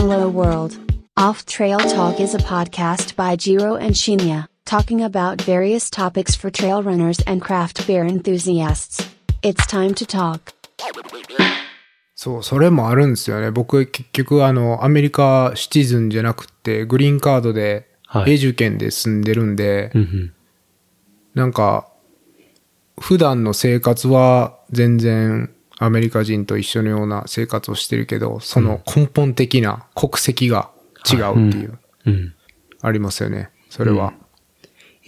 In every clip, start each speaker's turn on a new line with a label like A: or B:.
A: Hello World. Off Trail Talk is a podcast by Jiro and Shinya, talking about various topics for trail runners and craft beer enthusiasts. It's time to talk.
B: そう、それもあるんですよね。僕結局あの、アメリカシティズンじゃなくて、グリーンカードで、
C: はい
B: 永住権で住んでるんで、
C: うんうん。
B: なんか、普段の生活は全然アメリカ人と一緒のような生活をしてるけど、その根本的な国籍が違うっていう、
C: うん。
B: ありますよね。それは。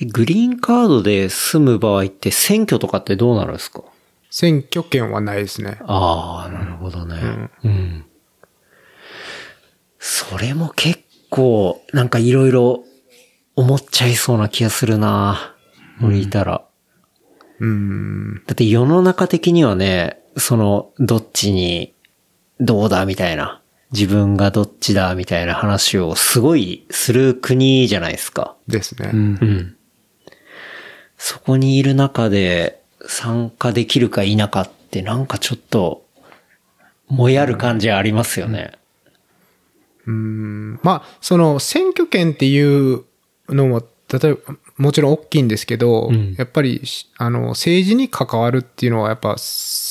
C: えグリーンカードで住む場合って選挙とかってどうなるんですか？
B: 選挙権はないですね。
C: ああ、なるほどね。うん。それも結構、なんかいろいろ思っちゃいそうな気がするな俺いたら。
B: うん。
C: だって世の中的にはね、その、どっちに、どうだみたいな。自分がどっちだみたいな話をすごいする国じゃないですか。
B: ですね。
C: うん。そこにいる中で参加できるか否かってなんかちょっと、もやる感じはありますよね。
B: うんまあ、その選挙権っていうのも、例えば、もちろん大きいんですけど、
C: うん
B: やっぱりし、あの、政治に関わるっていうのはやっぱ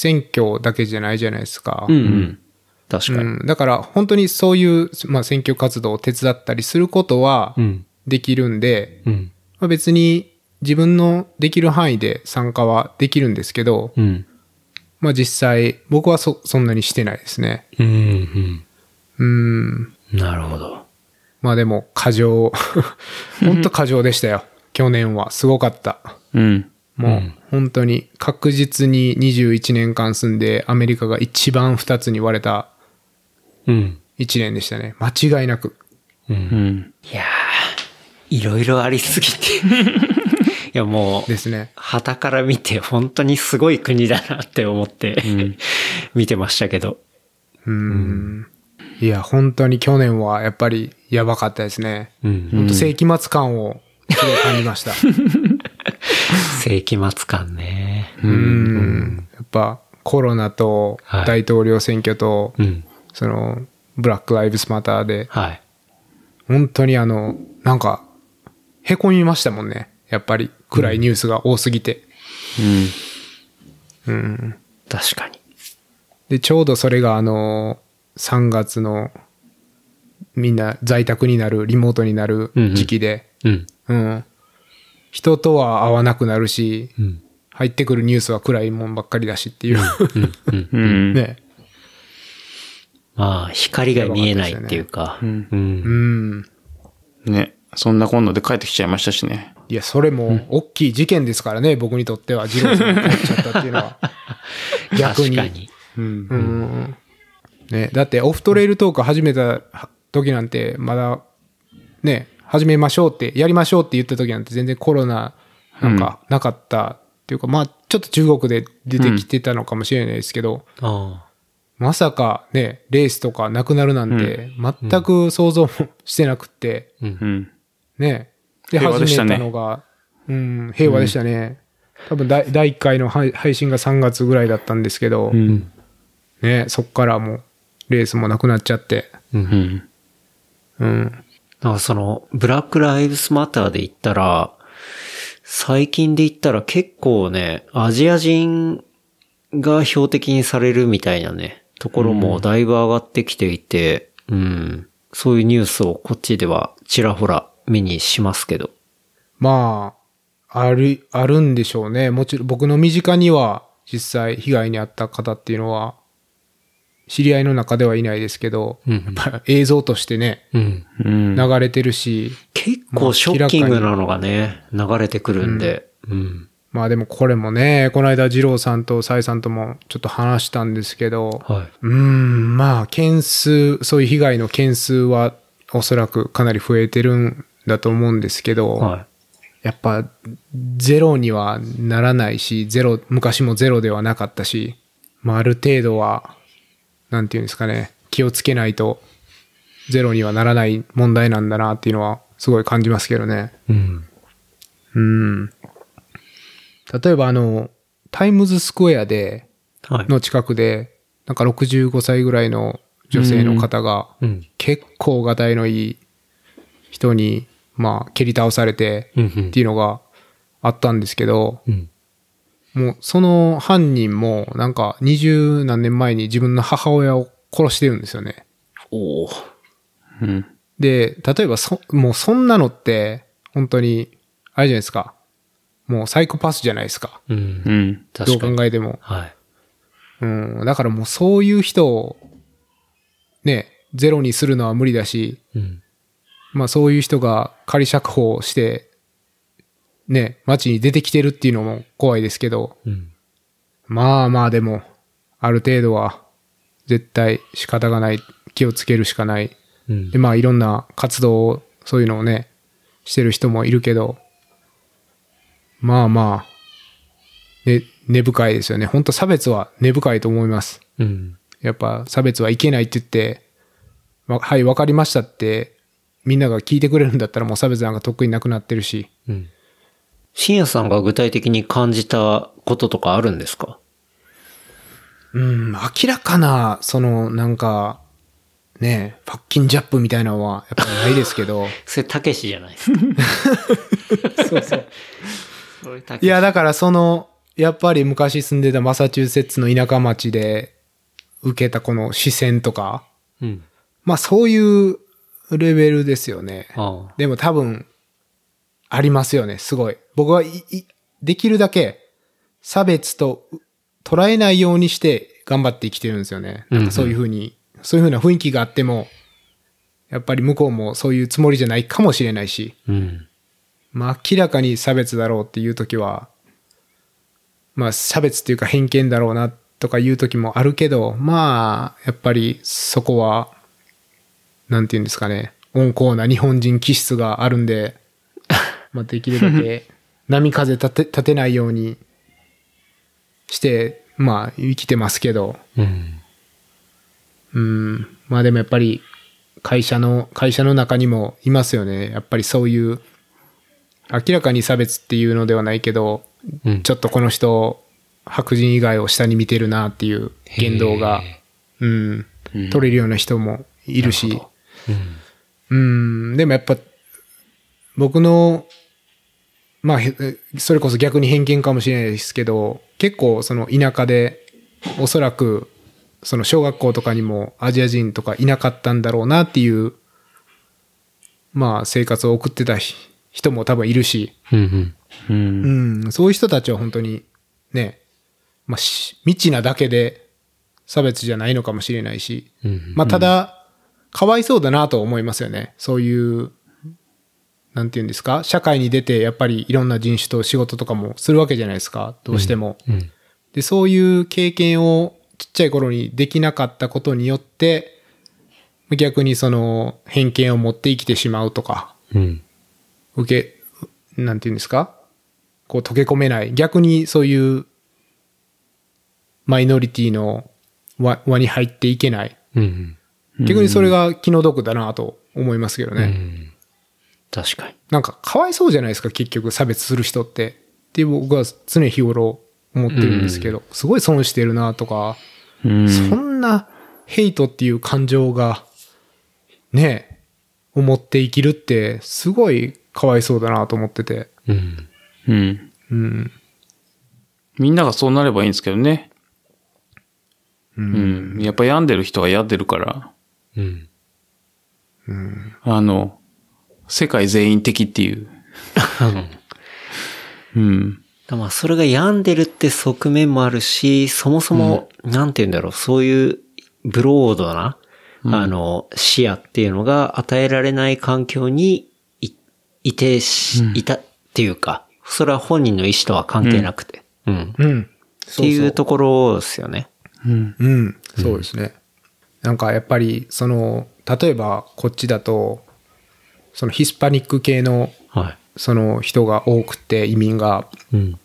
B: 選挙だけじゃないじゃないですか。
C: うんうん。確かに。
B: うんだから本当にそういう、まあ、選挙活動を手伝ったりすることは
C: うん。
B: できるんで、
C: うん。
B: まあ、別に自分のできる範囲で参加はできるんですけど、
C: うん。
B: まあ実際僕はそそんなにしてないですね。
C: うん。
B: うん。
C: うん。なるほど。
B: まあでも過剰、本当過剰でしたよ。去年はすごかった。
D: うん。
B: もう本当に確実に21年間住んでアメリカが一番二つに割れた
C: うん。
B: 1年でしたね。間違いなく。
D: うん。
C: いやー、いろいろありすぎて。いやもう、
B: ですね。
C: 旗から見て本当にすごい国だなって思って、見てましたけど。
B: うん。いや、本当に去年はやっぱりやばかったですね。
C: うん。
B: 本当世紀末感をすごい感じました。
C: 世紀末感ね。
B: うん。やっぱコロナと
C: はい
B: 大統領選挙と、
C: うん。
B: その、ブラック・ライブスマターで、
C: はい。
B: 本当にあの、なんか、へこみましたもんね。やっぱり暗いニュースが多すぎて。うん。
C: 確かに。
B: で、ちょうどそれがあの、3月の、みんな在宅になる、リモートになる時期で、
C: うん。
B: うん。人とは会わなくなるし、
C: うん。
B: 入ってくるニュースは暗いもんばっかりだしっていう。
D: うん。
B: ね。
C: まあ、光が見えないっていうか。うん。
B: うん。
D: ね。そんな今度で帰ってきちゃいましたしね。
B: いや、それも大きい事件ですからね、僕にとっては。二郎さんが帰っちゃったっていうのは。逆に。
C: 確かに。うん。
B: うん。ね、だってオフトレイルトーク始めた時なんて、まだ、ね、始めましょうって、やりましょうって言った時なんて全然コロナなんかなかったっていうか、まあ、ちょっと中国で出てきてたのかもしれないですけど、
C: あ
B: まさかね、レースとかなくなるなんて、全く想像もしてなくって、
D: うん。
B: ね。で、始め
D: した
B: のが、うん、平和でしたね。多分第、第1回の配配信が3月ぐらいだったんですけど、
D: うん。
B: ね、そっからもう、レースもなくなっちゃって、
C: あ。うん。
D: うん。
B: うん。
C: なんかその、ブラックライブスマターで言ったら、最近で言ったら結構ね、アジア人が標的にされるみたいなね、ところもだいぶ上がってきていて、うん、そういうニュースをこっちではちらほら目にしますけど。
B: まあ、ある、あるんでしょうね。もちろん、僕の身近には、実際被害に遭った方っていうのは、知り合いの中ではいないですけど、
C: うん
B: やっぱ映像としてね、
C: うん。
D: うん。
B: 流れてるし、
C: 結構ショッキングなのがね、流れてくるんで、うん。
B: まあでもこれもね、この間二郎さんとサイさんともちょっと話したんですけど、
C: は
B: うーん、まあ、件数、そういう被害の件数はおそらくかなり増えてるんだと思うんですけど、
C: い。は
B: やっぱゼロにはならないし、ゼロ、昔もゼロではなかったし、まあある程度は、なんていうんですかね、気をつけないとゼロにはならない問題なんだなっていうのはすごい感じますけどね。
C: い。うん。
B: うん。例えばあの、タイムズスクエアで、
C: はい。
B: の近くで、なんか65歳ぐらいの女性の方が、
C: うん。
B: 結構がたいのいい人に、まあ、蹴り倒されて、
C: うん。
B: っていうのがあったんですけど、
C: うん。
B: もうその犯人もなんか二十何年前に自分の母親を殺してるんですよね。
C: おお。
D: うん。
B: で、例えばそ、もうそんなのって、本当に、あれじゃないですか。もうサイコパスじゃないですか。
C: うん
D: う。ん。
B: どう
C: 確かに。
B: 考えても。
C: はい。
B: うん。だからもうそういう人を、ね、ゼロにするのは無理だし、
C: うん。
B: まあそういう人が仮釈放して、ね、街に出てきてるっていうのも怖いですけど、
C: うん。
B: まあまあでも、ある程度は絶対仕方がない、気をつけるしかない。
C: うん
B: で、。まあいろんな活動を、そういうのをね、してる人もいるけど、まあまあ、ね、根深いですよね。本当差別は根深いと思います。
C: うん。
B: やっぱ差別はいけないって言って、わはい、わかりましたって、みんなが聞いてくれるんだったらもう差別なんか得意なくなってるし。
C: うん。深夜さんが具体的に感じたこととかあるんですか？
B: うん、明らかな、その、なんか、ね、パッキンジャップみたいなのは、やっぱりないですけど。
C: それ、たけしじゃないですか。そうそう。
B: いや、だからその、やっぱり昔住んでたマサチューセッツの田舎町で受けたこの視線とか、
C: うん。
B: まあそういうレベルですよね。
C: ああ。
B: でも多分、ありますよね、すごい。僕はい、いできるだけ差別と捉えないようにして頑張って生きてるんですよね。なんかそういうふうに、そういうふうな雰囲気があっても、やっぱり向こうもそういうつもりじゃないかもしれないし、
C: うん。
B: まあ明らかに差別だろうっていう時は、まあ差別っていうか偏見だろうなとかいう時もあるけど、まあやっぱりそこは、なんていうんですかね、温厚な日本人気質があるんで、まあできるだけ 波風立て立てないようにして、まあ生きてますけど、
C: うん。
B: うん。まあでもやっぱり会社の、会社の中にもいますよね。やっぱりそういう、明らかに差別っていうのではないけど、
C: うん。
B: ちょっとこの人、白人以外を下に見てるなっていう言動が、うん、取れるような人もいるし、うん、でもやっぱ、僕の、まあ、へそれこそ逆に偏見かもしれないですけど、結構その田舎で、おそらく、その小学校とかにもアジア人とかいなかったんだろうなっていう、まあ生活を送ってたひ人も多分いるし、
C: うん。
D: うん。
B: うん、そういう人たちは本当にね、まあ、し未知なだけで差別じゃないのかもしれないし、
C: うん。
B: まあ、ただ、かわいそうだなと思いますよね。そういう、なんていうんですか？社会に出て、やっぱりいろんな人種と仕事とかもするわけじゃないですか？どうしても。
C: うん。
B: で、そういう経験をちっちゃい頃にできなかったことによって、逆にその偏見を持って生きてしまうとか、
C: うん。
B: 受け、なんていうんですか？こう溶け込めない。逆にそういうマイノリティの輪輪に入っていけない。
C: うん。
B: 逆にそれが気の毒だなと思いますけどね。
C: うん。確かに。
B: なんかかわいそうじゃないですか、結局差別する人って。って僕は常日頃思ってるんですけど、すごい損してるなとか、
D: うん。
B: そんなヘイトっていう感情が、ね、思って生きるって、すごいかわいそうだなと思ってて。
C: うん。
D: うん。
B: うん。
D: みんながそうなればいいんですけどね。うん。やっぱ病んでる人は病んでるから、
C: うん。
D: あの、世界全員的っていう。うん。
C: まあ、それが病んでるって側面もあるし、そもそも、なんて言うんだろう、そういうブロードな、あの、視野っていうのが与えられない環境にいいてし、いたっていうか、それは本人の意思とは関係なくて。うん。
B: うん。
C: っていうところですよね。
D: うん。
B: うん、そうですね。なんかやっぱり、その、例えばこっちだと、そのヒスパニック系の、
C: はい。
B: その人が多くて移民が、
C: うん。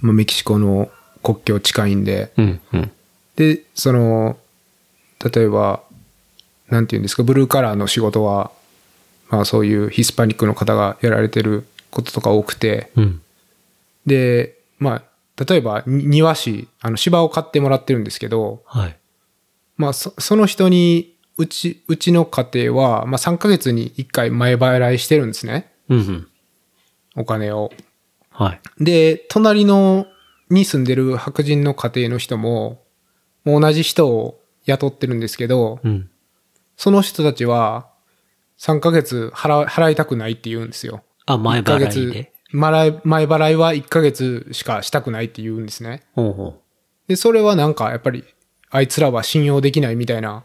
B: まあメキシコの国境近いんで。で、その、例えば、なんていうんですか、ブルーカラーの仕事は、まあそういうヒスパニックの方がやられてることとか多くて、
C: うん。
B: で、まあ、例えばに庭師、あの芝を買ってもらってるんですけど、
C: はい。
B: まあそその人にうち、うちの家庭は、まあ、3ヶ月に1回前払いしてるんですね。
C: うんうん。
B: お金を。
C: はい。
B: で、隣の、に住んでる白人の家庭の人も、もう同じ人を雇ってるんですけど、
C: うん。
B: その人たちは、3ヶ月払払いたくないって言うんですよ。
C: あ、前
B: 1ヶ
C: 払い
B: 月
C: で。
B: 前払いは1ヶ月しかしたくないって言うんですね。
C: ほうほ
B: で、それはなんかやっぱり、あいつらは信用できないみたいな、
C: う。う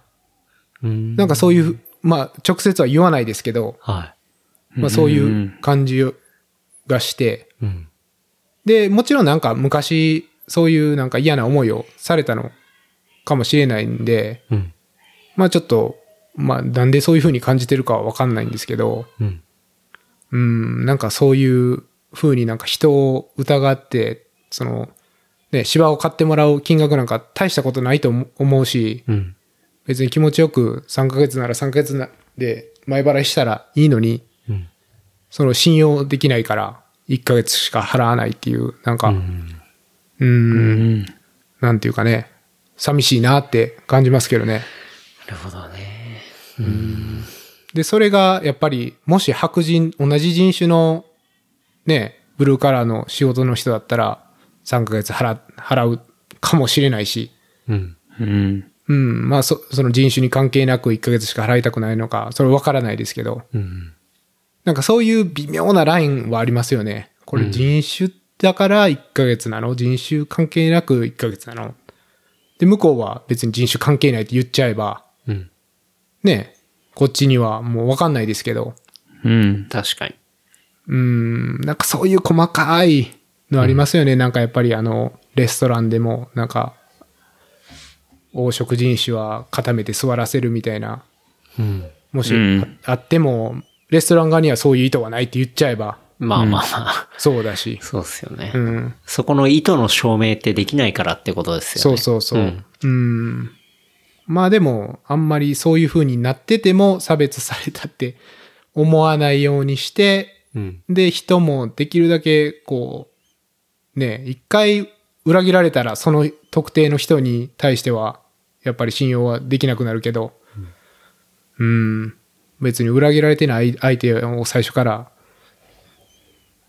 C: ん。
B: なんかそういう、まあ直接は言わないですけど、
C: は
B: まあそういう感じがして、
C: い。うん。
B: で、もちろんなんか昔、そういうなんか嫌な思いをされたのかもしれないんで、
C: うん。
B: まあちょっと、まあなんでそういう風に感じてるかはわかんないんですけど、
C: うん。
B: うん、なんかそういう風になんか人を疑って、その、ね、芝を買ってもらう金額なんか大したことないと思思うし、
C: うん。
B: 別に気持ちよく3ヶ月なら3ヶ月なで前払いしたらいいのに、
C: うん。
B: その信用できないから1ヶ月しか払わないっていう、なんか、うん、なんていうかね、寂しいなって感じますけどね。
C: なるほどね。
B: で、それがやっぱり、もし白人、同じ人種のね、ブルーカラーの仕事の人だったら、3ヶ月払払うかもしれないし、
C: うん。
D: うん。
B: うん、まあそ、その人種に関係なく1ヶ月しか払いたくないのか、それわからないですけど、
C: うん。
B: なんかそういう微妙なラインはありますよね。これ人種だから1ヶ月なの？人種関係なく1ヶ月なの？で、向こうは別に人種関係ないって言っちゃえば、
C: うん。
B: ね、こっちにはもうわかんないですけど、
D: うん。
C: 確かに。
B: うん、なんかそういう細かいのありますよね。なんかやっぱりあの、レストランでも、なんか、黄色人種は固めて座らせるみたいな、
C: うん。
B: もし
D: うん
B: ああっても、レストラン側にはそういう意図はないって言っちゃえば、
C: まあまあまあ。
B: そうだし。
C: そうっすよね。
B: うん。
C: そこの意図の証明ってできないからってことですよね。
B: そうそうそう。
C: ん
B: うん。まあでも、あんまりそういう風になってても差別されたって思わないようにして、
C: うん。
B: で、人もできるだけ、こう、ね、一回裏切られたら、その特定の人に対しては、やっぱり信用はできなくなるけど、うん、別に裏切られてない相手を最初から、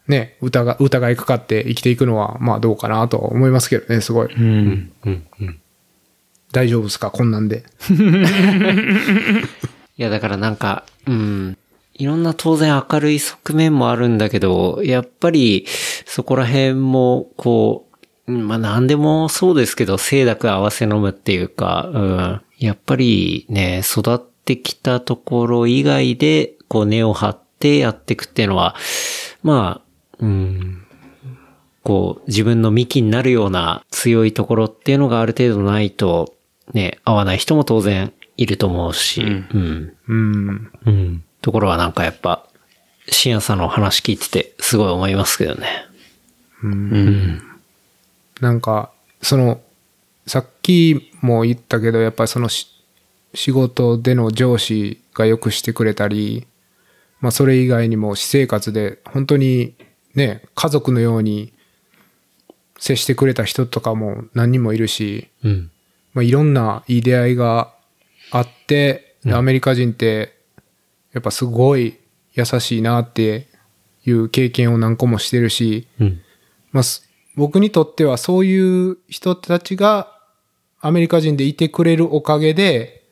B: ね、疑疑いかかって生きていくのは、まあどうかなとは思いますけどね、すごい。
D: うん。
C: うん。うん。
B: 大丈夫ですか？こんなんで。
C: いや、だからなんか、うん。いろんな当然明るい側面もあるんだけど、やっぱりそこら辺も、こう、うんまあ何でもそうですけど、清濁合わせ飲むっていうか、うん。やっぱりね、育ってきたところ以外で、こう根を張ってやっていくっていうのは、まあ、うん。こう、自分の幹になるような強いところっていうのがある程度ないと、ね、合わない人も当然いると思うし、うん。
B: うん。
C: うん。ところはなんかやっぱ、深夜さんの話聞いてて、すごい思いますけどね。
D: うん。
B: なんか、その、さっきも言ったけど、やっぱりそのし仕事での上司がよくしてくれたり、まあそれ以外にも私生活で本当にね、家族のように接してくれた人とかも何人もいるし、
C: うん。
B: まあいろんないい出会いがあって、でアメリカ人ってやっぱすごい優しいなっていう経験を何個もしてるし、
C: うん。
B: まあ、す僕にとってはそういう人たちがアメリカ人でいてくれるおかげで、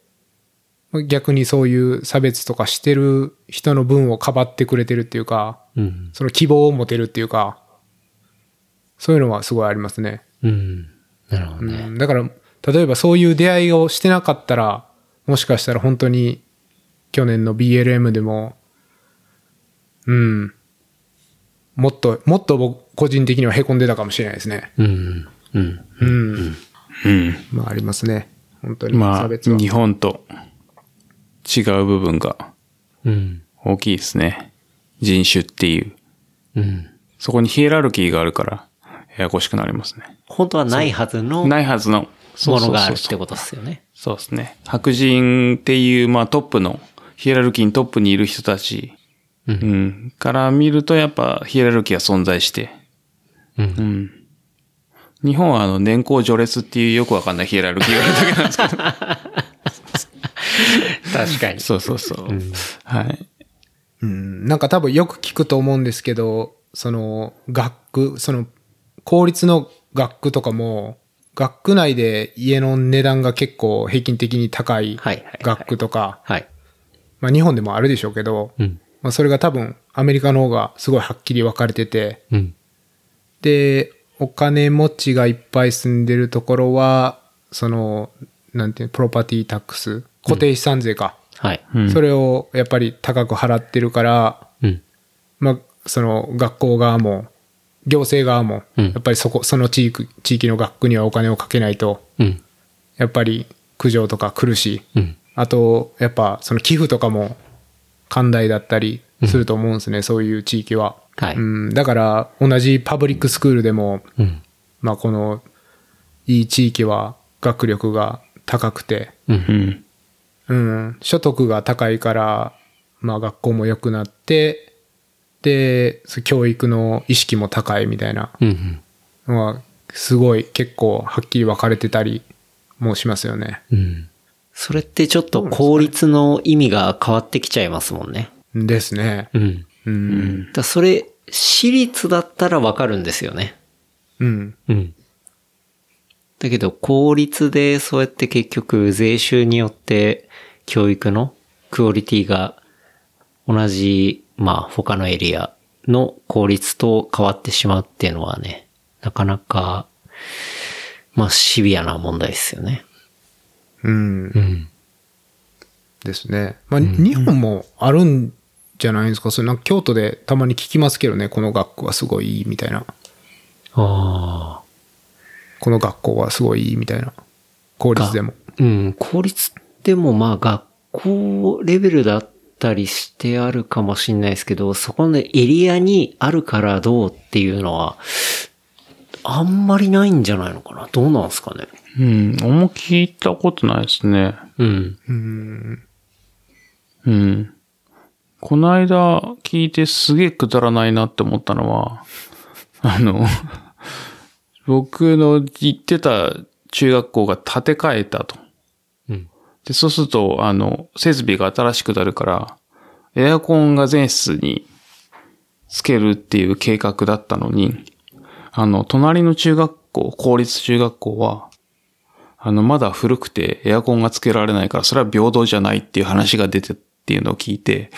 B: まあ逆にそういう差別とかしてる人の分をかばってくれてるっていうか、
C: うん。
B: その希望を持てるっていうか、そういうのはすごいありますね。
C: うん。なるほど
B: う
C: ね。
B: ん、だから、例えばそういう出会いをしてなかったら、もしかしたら本当に去年の BLM でも、うん、もっと、もっと僕個人的には凹んでたかもしれないですね。
C: うん。うん。
B: うん。
D: うん。
B: まあありますね。本当に
D: まあ、
B: 差別は。
D: 日本と違う部分が
C: うん。
D: 大きいですね。人種っていう。
C: うん。
D: そこにヒエラルキーがあるから、ややこしくなりますね。
C: 本当はないはずのも
D: ないはずの。そうそうそうそう
C: のがあるってことですよね。
D: そうですね。白人っていう、まあトップの、ヒエラルキーのトップにいる人たち、
C: う
D: うん、から見るとやっぱヒエラルキーが存在して、
C: うん
D: うん。日本はあの年功序列っていうよくわかんないヒエラルキーがあるだけなんですけど。
C: 確かに。
D: そうそうそう。はい。
B: うん、なんか多分よく聞くと思うんですけど、その学区、その公立の学区とかも、学区内で家の値段が結構平均的に高い
C: はいはいはい
B: 学区とか、
C: はい。
B: まあ日本でもあるでしょうけど、
C: うん。
B: まあそれが多分アメリカの方がすごいはっきり分かれてて、
C: うん。
B: で、お金持ちがいっぱい住んでるところは、その、なんていうのプロパティタックス、固定資産税か。
C: はい。
D: うん
B: それをやっぱり高く払ってるから、
C: うん。
B: まあ、その学校側も、行政側も、
C: うん
B: やっぱりそこ、その地域、地域の学区にはお金をかけないと、
C: うん。
B: やっぱり苦情とか来るし、
C: うん。
B: あと、やっぱその寄付とかも寛大だったりすると思うんですね、そういう地域は。
C: はい
B: うん、だから、同じパブリックスクールでも、
C: うん。
B: まあこの、いい地域は学力が高くて、
D: うん。
B: うん、所得が高いから、まあ学校も良くなって、で、教育の意識も高いみたいな
C: うん。
B: のは、すごい結構はっきり分かれてたりもしますよね。
C: うん。それってちょっと効率の意味が変わってきちゃいますもんね。
B: ですね。
C: うん。
B: うん。
C: だそれ、私立だったらわかるんですよね。
B: うん。
C: うん。だけど、公立でそうやって結局税収によって教育のクオリティが同じ、まあ他のエリアの公立と変わってしまうっていうのはね、なかなか、まあシビアな問題ですよね。
B: うん。
C: うん。
B: ですね。まあ、日本もあるんじゃないですか？それなんか京都でたまに聞きますけどね、この学校はすごいいいみたいな。
C: ああ。
B: この学校はすごいいいみたいな。公立でも。
C: うん、公立でもまあ学校レベルだったりしてあるかもしれないですけど、そこのエリアにあるからどうっていうのは、あんまりないんじゃないのかな？どうなんですかね？
D: うん。あんま聞いたことないですね。
C: うん。
B: うん。
D: うん。この間聞いてすげえくだらないなって思ったのは、あの、僕の行ってた中学校が建て替えたと。
C: うん。
D: で、そうすると、あの、設備が新しくなるから、エアコンが全室につけるっていう計画だったのに、あの、隣の中学校、公立中学校は、あの、まだ古くてエアコンがつけられないから、それは平等じゃないっていう話が出てっていうのを聞いて、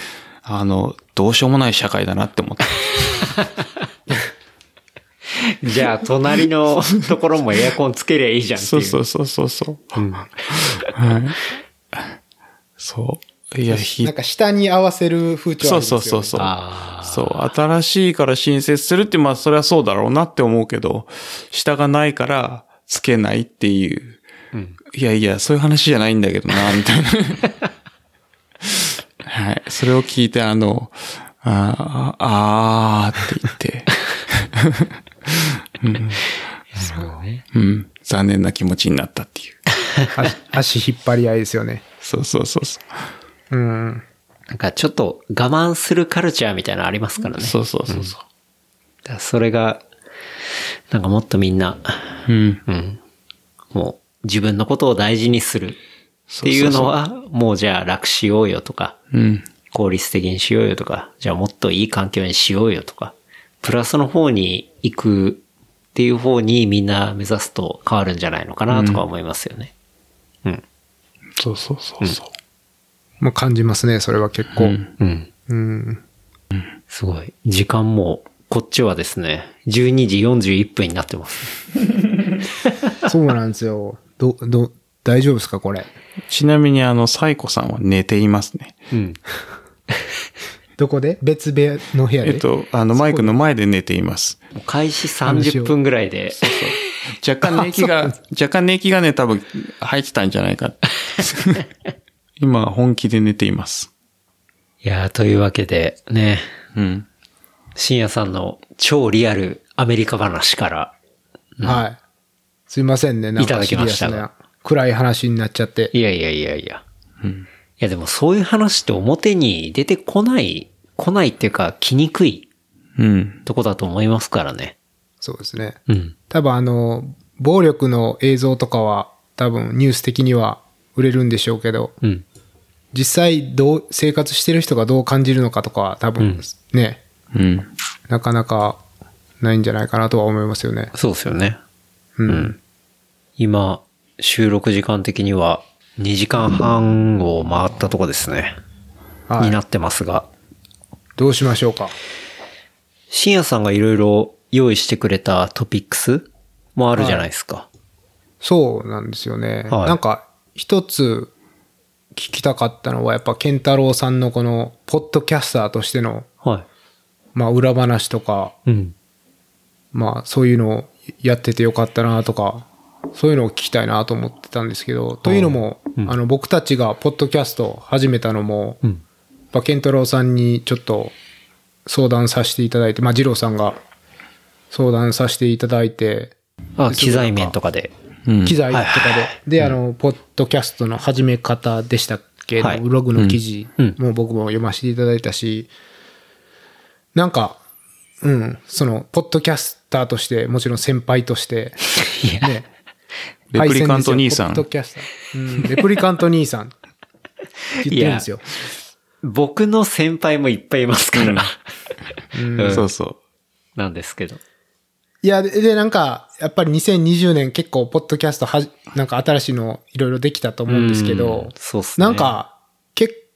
D: あの、どうしようもない社会だなって思った。
C: じゃあ、隣のところもエアコンつけりゃいいじゃんってい。
D: そううそうそうそうそう。
C: うん。
D: はい。そう。いや、ひ
B: なんか下に合わせる風潮あ
D: そう
B: るんですよ、ね。
D: そうそうそう。
C: ああ。
D: そう、新しいから新設するって、まあそれはそうだろうなって思うけど、下がないからつけないっていう。
C: うん。
D: いやいや、そういう話じゃないんだけどな、みたいな。はい。それを聞いて、あの、あー、あーって言って、
C: そうね。
D: うん、残念な気持ちになったっていう。
B: 足足引っ張り合いですよね。
D: そうそうそうそう。
B: うん。
C: なんかちょっと我慢するカルチャーみたいなのありますからね。
D: そうそうそうそ
C: だからそれが、なんかもっとみんな、
D: う。うん。
C: うん。もう自分のことを大事にするっていうのは、もうじゃあ楽しようよとか、
D: うん。
C: 効率的にしようよとか、じゃあもっといい環境にしようよとか、プラスの方に行くっていう方にみんな目指すと変わるんじゃないのかなとか思いますよね。うん。
D: そうそうそうそう。
B: もう感じますね、それは結構。
D: うん
C: うん。
B: うん。
C: すごい。時間も、こっちはですね、12時41分になってます。
B: そうなんですよ。ど、ど、大丈夫ですか、これ？
D: ちなみにあの、サイコさんは寝ていますね。
C: うん。
B: どこで？別部屋の部屋で？
D: えっと、あの、マイクの前で寝ています。
C: 開始30分ぐらいで、
D: 若干寝息が、若干寝息 がね、多分入ってたんじゃないか。今は本気で寝ています。
C: いやー、というわけで、ね、
D: うん。
C: 深夜さんの超リアルアメリカ話から、
B: はい。すいませんね、なんか
C: だきました
B: シリアスな暗い話になっちゃって。
C: いやいやいやいや。いやでもそういう話って表に出てこない、来ないっていうか来にくい
D: うん。
C: とこだと思いますからね。
B: そうですね。
C: うん。
B: 多分あの、暴力の映像とかは多分ニュース的には売れるんでしょうけど、
C: うん。
B: 実際どう、生活してる人がどう感じるのかとかは多分ね、
D: うん。
B: なかなかないんじゃないかなとは思いますよね。
C: そうですよね。
B: うん。
C: うん今、収録時間的には2時間半を回ったとこですね。
B: はい
C: になってますが。
B: どうしましょうか？
C: 深夜さんがいろいろ用意してくれたトピックスもあるじゃないですか。
B: そうなんですよね。
C: はい
B: なんか、一つ聞きたかったのは、やっぱ、ケンタロウさんのこの、ポッドキャスターとしての、
C: は
B: まあ、裏話とか、
C: い。うん。
B: まあ、そういうのをやっててよかったなとか、そういうのを聞きたいなと思ってたんですけど、というのも、
C: うん。
B: あの、僕たちがポッドキャストを始めたのも、
C: うん。
B: ンタロウさんにちょっと相談させていただいて、まあ、二郎さんが相談させていただいて、
C: あ、機材面とかで。
D: うん。
B: 機材とかで、で、あの、ポッドキャストの始め方でしたっけ、
C: はい。
B: ブログの記事
C: うん。
B: も僕も読ませていただいたし、なんか、うん、その、ポッドキャスターとして、もちろん先輩として、
C: いや、
B: ね、
D: レプリカント兄さん
B: ポッドキャスター。うん、レプリカント兄さん。言ってるんですよ。
C: 僕の先輩もいっぱいいますから。うん
D: そうそ
C: なんですけど。
B: いや、で、でなんか、やっぱり2020年結構、ポッドキャストはじ、なんか新しいのいろいろできたと思うんですけど
C: うん、そうっすね。
B: なん、か、結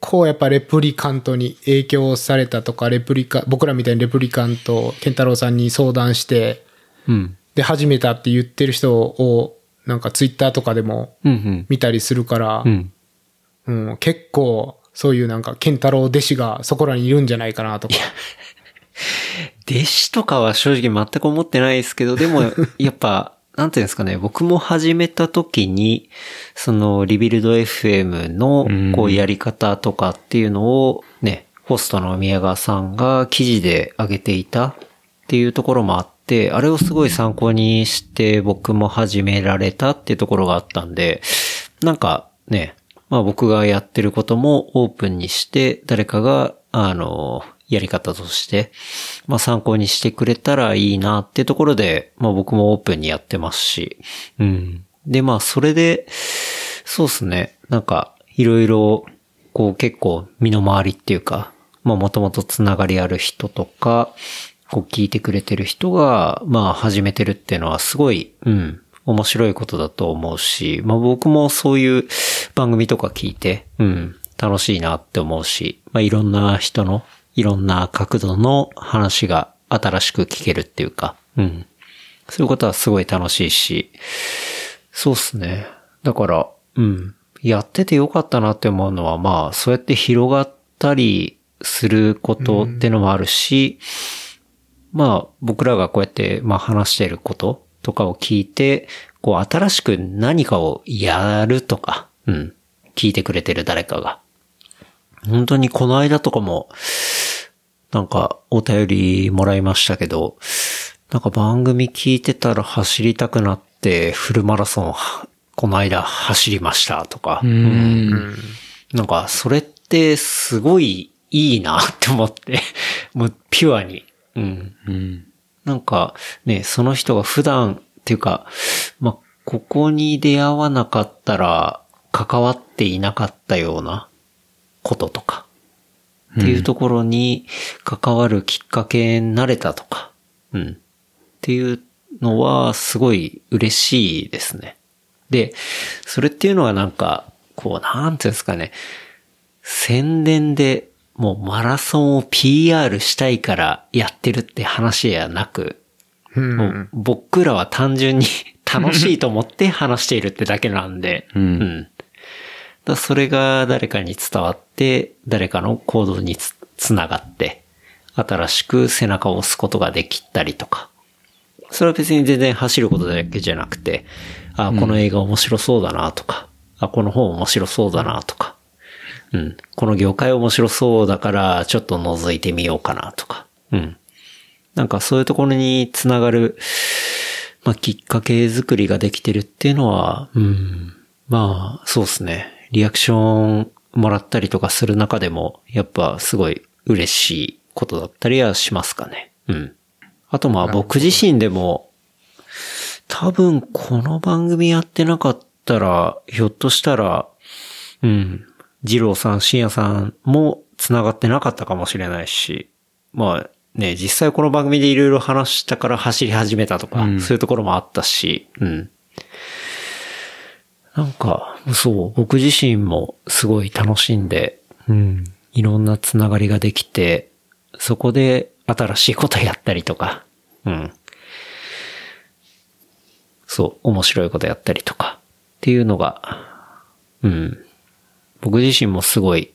B: 構やっぱレプリカントに影響されたとか、レプリカ、僕らみたいにレプリカント、ケンタロウさんに相談して、
C: うん。
B: で、始めたって言ってる人を、なんかツイッターとかでも
C: うんうん。
B: 見たりするから
C: う、ん。
B: うん、結構、そういうなんか、ケンタロウ弟子がそこらにいるんじゃないかなとか。
C: 弟子とかは正直全く思ってないですけど、でも、やっぱ、なんていうんですかね、僕も始めた時に、その、リビルド FM の
D: うん、
C: こう、やり方とかっていうのを、ね、ホストの宮川さんが記事で上げていたっていうところもあって、あれをすごい参考にして僕も始められたっていうところがあったんで、なんかね、まあ僕がやってることもオープンにして、誰かが、あの、やり方として、まあ参考にしてくれたらいいなってところで、まあ僕もオープンにやってますし、うん。で、まあそれで、そうですね、なんか、いろいろ、こう結構身の回りっていうか、まあもともとつながりある人とか、こう聞いてくれてる人が、まあ始めてるっていうのはすごい、うん、面白いことだと思うし、まあ僕もそういう番組とか聞いて、うん、楽しいなって思うし、まあいろんな人の、いろんな角度の話が新しく聞けるっていうか、うん。そういうことはすごい楽しいし、そうっすね。だから、うん。やっててよかったなって思うのは、まあ、そうやって広がったりすることってのもあるし、まあ、僕らがこうやって、まあ話してることとかを聞いて、こう新しく何かをやるとか、うん。聞いてくれてる誰かが。本当にこの間とかも、なんかお便りもらいましたけど、なんか番組聞いてたら走りたくなってフルマラソンはこの間走りましたとか、
D: うん。
C: なんかそれってすごいいいなって思って、もうピュアに。うん。
D: うん。
C: なんかね、その人が普段っていうか、まあ、ここに出会わなかったら関わっていなかったようなこととか、っていうところに関わるきっかけになれたとか、うん。っていうのはすごい嬉しいですね。で、それっていうのはなんか、こう、なんていうんですかね、宣伝でもうマラソンを PR したいからやってるって話やなく、
B: うん
C: もう僕らは単純に 楽しいと思って話しているってだけなんで、
D: うん
C: だからそれが誰かに伝わって、誰かの行動につつながって、新しく背中を押すことができたりとか。それは別に全然走ることだけじゃなくて、あ、この映画面白そうだなとか、あ、この本面白そうだなとか、うん、この業界面白そうだからちょっと覗いてみようかなとか、うん。なんかそういうところにつながる、まあ、きっかけ作りができてるっていうのは、うん、まあ、そうですね。リアクションもらったりとかする中でも、やっぱすごい嬉しいことだったりはしますかね。うん。あとまあ僕自身でも、多分この番組やってなかったら、ひょっとしたら、うん、二郎さん、深夜さんも繋がってなかったかもしれないし、まあね、実際この番組でいろいろ話したから走り始めたとか、
D: うん
C: そういうところもあったし、うん。なんか、そう、僕自身もすごい楽しんで、うん。いろんなつながりができて、そこで新しいことやったりとか、うん。そう、面白いことやったりとか、っていうのが、うん。僕自身もすごい、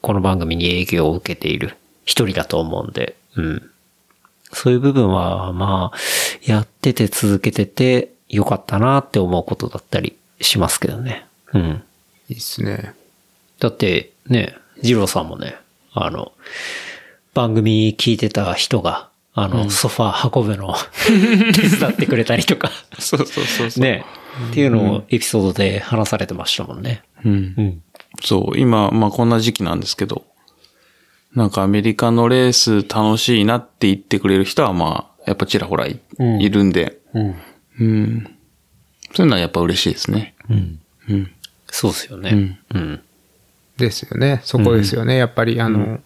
C: この番組に影響を受けている一人だと思うんで、うん。そういう部分は、まあ、やってて続けてて、よかったなって思うことだったりしますけどね。うん。
B: いいっすね。
C: だって、ね、二郎さんもね、あの、番組聞いてた人が、あの、ソファー運ぶのを 手伝ってくれたりとか、
D: そうそうそうそう。
C: ね、っていうのをエピソードで話されてましたもんね。
D: うん
C: う。ん。
D: そう、今、まあこんな時期なんですけど、なんかアメリカのレース楽しいなって言ってくれる人はまあ、やっぱちらほらい,、
C: うん
D: るんで、
C: うん。
D: うん。そういうのはやっぱ嬉しいですね。
C: うん。
D: うん。
C: そうですよね。うん。
B: ですよね。そこですよね。やっぱり、あの、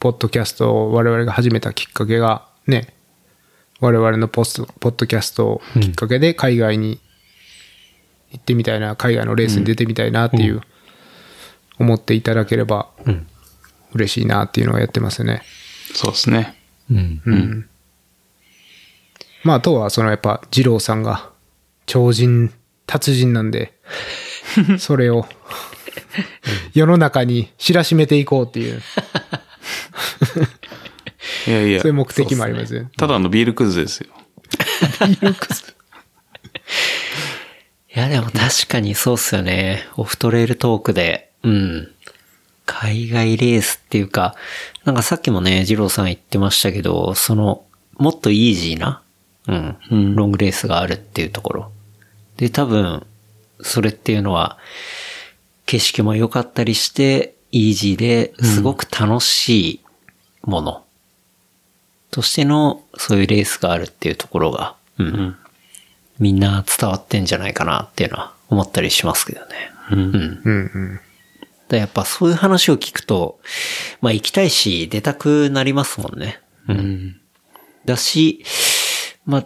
B: ポッドキャストを我々が始めたきっかけが、ね、我々のポスト、ポッドキャストをきっかけで海外に行ってみたいな、海外のレースに出てみたいなっていう、思っていただければ
C: うん。
B: 嬉しいなっていうのをやってますよね。
D: そうですね。
C: うん。
B: うん。まあ、あとは、そのやっぱ、二郎さんが、超人、達人なんで、それを、世の中に知らしめていこうっていう、
D: いやいや
B: そういう、目的もありますよね。
D: ただのビールクズですよ。
C: いや、でも確かにそうっすよね。オフトレイルトークで、うん。海外レースっていうか、なんかさっきもね、二郎さん言ってましたけど、その、もっとイージーな、うん、
D: うん
C: ロングレースがあるっていうところ。で、多分、それっていうのは、景色も良かったりして、イージーですごく楽しいもの。としての、そういうレースがあるっていうところが、うん
D: うん。
C: みんな伝わってんじゃないかなっていうのは思ったりしますけどね。
D: うん。
C: うん。
B: うんうん。
C: だやっぱそういう話を聞くと、まあ行きたいし出たくなりますもんね。う。
D: うんん。
C: だし、ま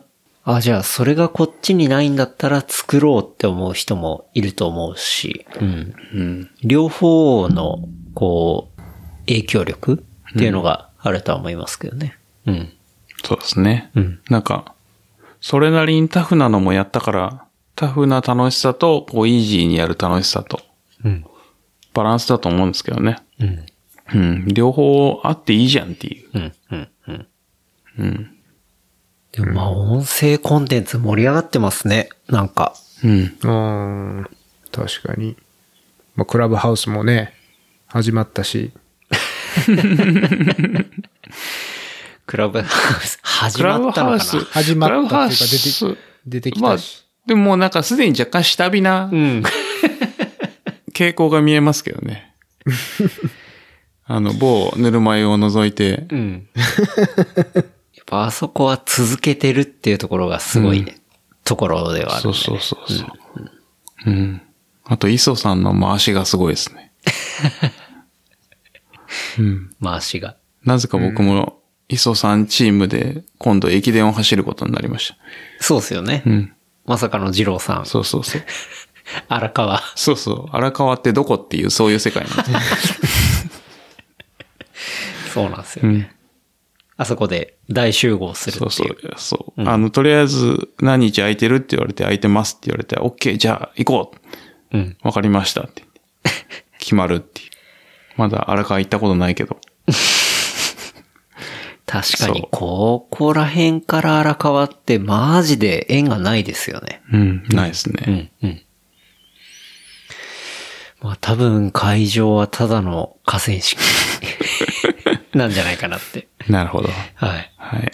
C: あ、あ、じゃあそれがこっちにないんだったら作ろうって思う人もいると思うし、うん。
D: うん。
C: 両方の、こう、影響力っていうのがあるとは思いますけどね。うん。
D: そうですね。
C: うん。
D: なんか、それなりにタフなのもやったから、タフな楽しさと、こう、イージーにやる楽しさと、
C: うん。
D: バランスだと思うんですけどね。
C: うん。
D: うん。両方あっていいじゃんっていう。
C: うん。うん。うん。
D: うん。
C: でもまあ音声コンテンツ盛り上がってますね。なんか。
D: うん。
B: うん。確かに。まあ、クラブハウスもね、始まったし、
C: クラブハウス、始
D: クラブ
C: まったのかな
D: ハウス。
B: 始まったっていうか出て出てき
D: まあ
B: たし。、
D: でももうなんかすでに若干下火な
C: うん。
D: 傾向が見えますけどね。あの、某ぬるま湯を除いて、
C: うん。ぱあそこは続けてるっていうところがすごいね、ところではあるね。
D: そうそうそうそう。うん。あと、磯さんの回しがすごいですね。うん。
C: 回しが。
D: なぜか僕も、磯さんチームで今度駅伝を走ることになりました。
C: そうですよね。
D: うん。
C: まさかの二郎さん。
D: そうそうそう。
C: 荒川。
D: そうそう。荒川ってどこっていう、そういう世界なんですよ。
C: そうなんですよね。
D: うん。
C: あそこで大集合するっていう。
D: そうそう。そう。あの、とりあえず、何日空いてるって言われて、空いてますって言われて、OK、じゃあ、行こう
C: うん。
D: わかりましたって。決まるっていう。まだ荒川行ったことないけど。
C: 確かにここら辺から荒川ってマジで縁がないですよね。
D: うん、ないですね。
C: うん、うん。まあ多分会場はただの河川敷 なんじゃないかなって。
D: なるほど。
C: はい。
D: はい。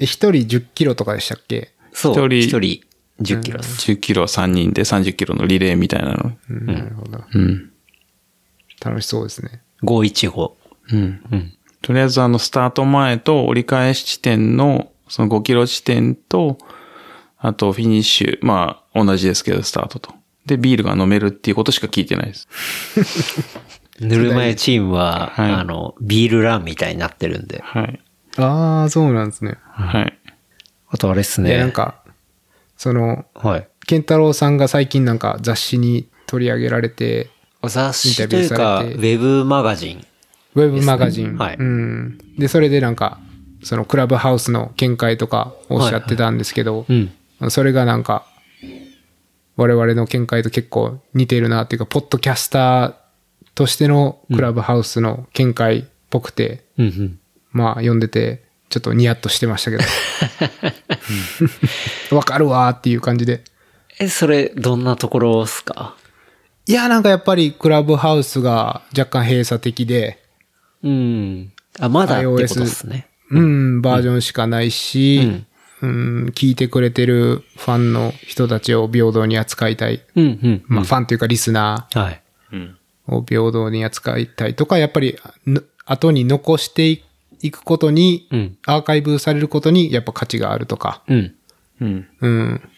B: え一人10キロとかでしたっけ？
C: そう。
D: 一人
C: 一人10キロです。
D: 10キロ3人で30キロのリレーみたいなの。
B: うん、なるほど。
D: うん。
B: 楽しそうですね。
C: 515。
D: うん。
C: うん。
D: とりあえずあの、スタート前と折り返し地点の、その5キロ地点と、あとフィニッシュ、まあ、同じですけど、スタートと。で、ビールが飲めるっていうことしか聞いてないです。
C: ぬるま湯チームは、
D: はい
C: あの、ビールランみたいになってるんで。
D: はい。
B: ああ、そうなんですね。
D: はい。
C: あとあれっす
B: で、
C: ね。
B: なんか、その、
C: はい。
B: ケンタロウさんが最近なんか雑誌に取り上げられて、
C: 雑誌という
B: インタビュ
C: か、
B: ーされて
C: ウェブマガジン。
B: ウェブマガジン。
C: はい
B: うん。で、それでなんか、そのクラブハウスの見解とかおっしゃってたんですけど、
C: うん。
B: それがなんか、我々の見解と結構似てるなっていうか、ポッドキャスターとしてのクラブハウスの見解っぽくて、
C: うんうん。
B: まあ読んでて、ちょっとニヤッとしてましたけど。わかるわーっていう感じで。
C: え、それ、どんなところっすか？
B: いや、なんかやっぱりクラブハウスが若干閉鎖的で、
C: うん。あ、まだってことっすね。
B: うん、バージョンしかないし、うん、聞いてくれてるファンの人たちを平等に扱いたい。
C: うん、うん。
B: まあ、ファンというかリスナ
C: はい。
D: うん。
B: ーを平等に扱いたいとか、やっぱり、ぬ後に残していくことに、
C: うん。
B: アーカイブされることにやっぱ価値があるとか、
C: うん。
D: うん。
B: うん、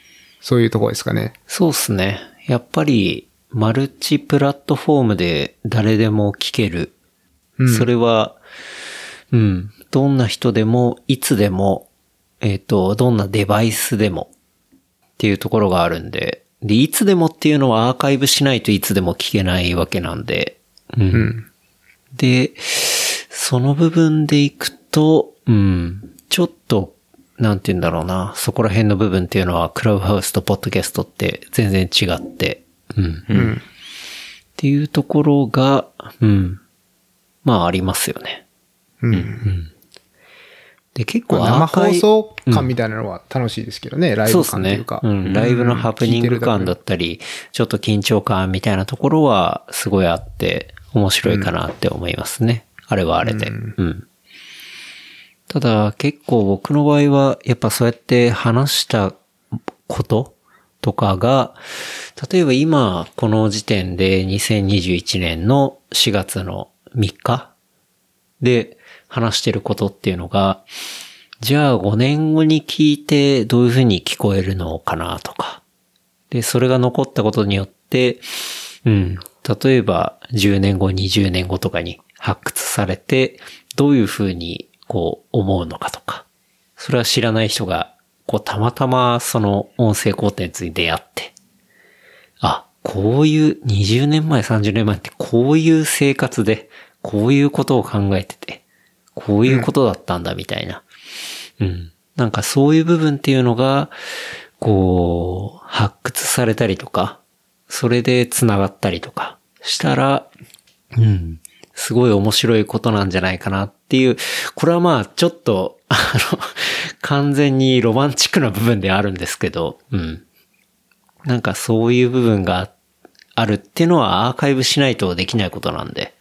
B: そういうとこですかね。
C: そうっすね。やっぱり、マルチプラットフォームで誰でも聞ける。
B: うん
C: それは、うん。どんな人でも、いつでも、えっ、と、どんなデバイスでもっていうところがあるんで、で、いつでもっていうのはアーカイブしないといつでも聞けないわけなんで、うん。
B: うん。
C: で、その部分でいくと、うん、ちょっと、なんて言うんだろうな、そこら辺の部分っていうのは、クラブハウスとポッドキャストって全然違って、うん。
B: うん。
C: っていうところが、うん。まあありますよね。
B: うん。
C: で、結構
B: 生放送感みたいなのは楽しいですけどね、ライブ感というか。。
C: うん。ライブのハプニング感だったり、ちょっと緊張感みたいなところはすごいあって、面白いかなって思いますね。あれはあれで。うん。ただ、結構僕の場合は、やっぱそうやって話したこととかが、例えば今、この時点で2021年の4月の3日で話してることっていうのが、じゃあ5年後に聞いてどういう風に聞こえるのかなとか。で、それが残ったことによって、うん。例えば10年後、20年後とかに発掘されて、どういう風にこう思うのかとか。それは知らない人が、こうたまたまその音声コンテンツに出会って、あ、こういう20年前、30年前ってこういう生活で、こういうことを考えてて、こういうことだったんだみたいな。うん。なんかそういう部分っていうのが、こう、発掘されたりとか、それで繋がったりとかしたら、うん。すごい面白いことなんじゃないかなっていう、これはまあちょっと、あの、完全にロマンチックな部分であるんですけど、うん。なんかそういう部分があるっていうのはアーカイブしないとできないことなんで。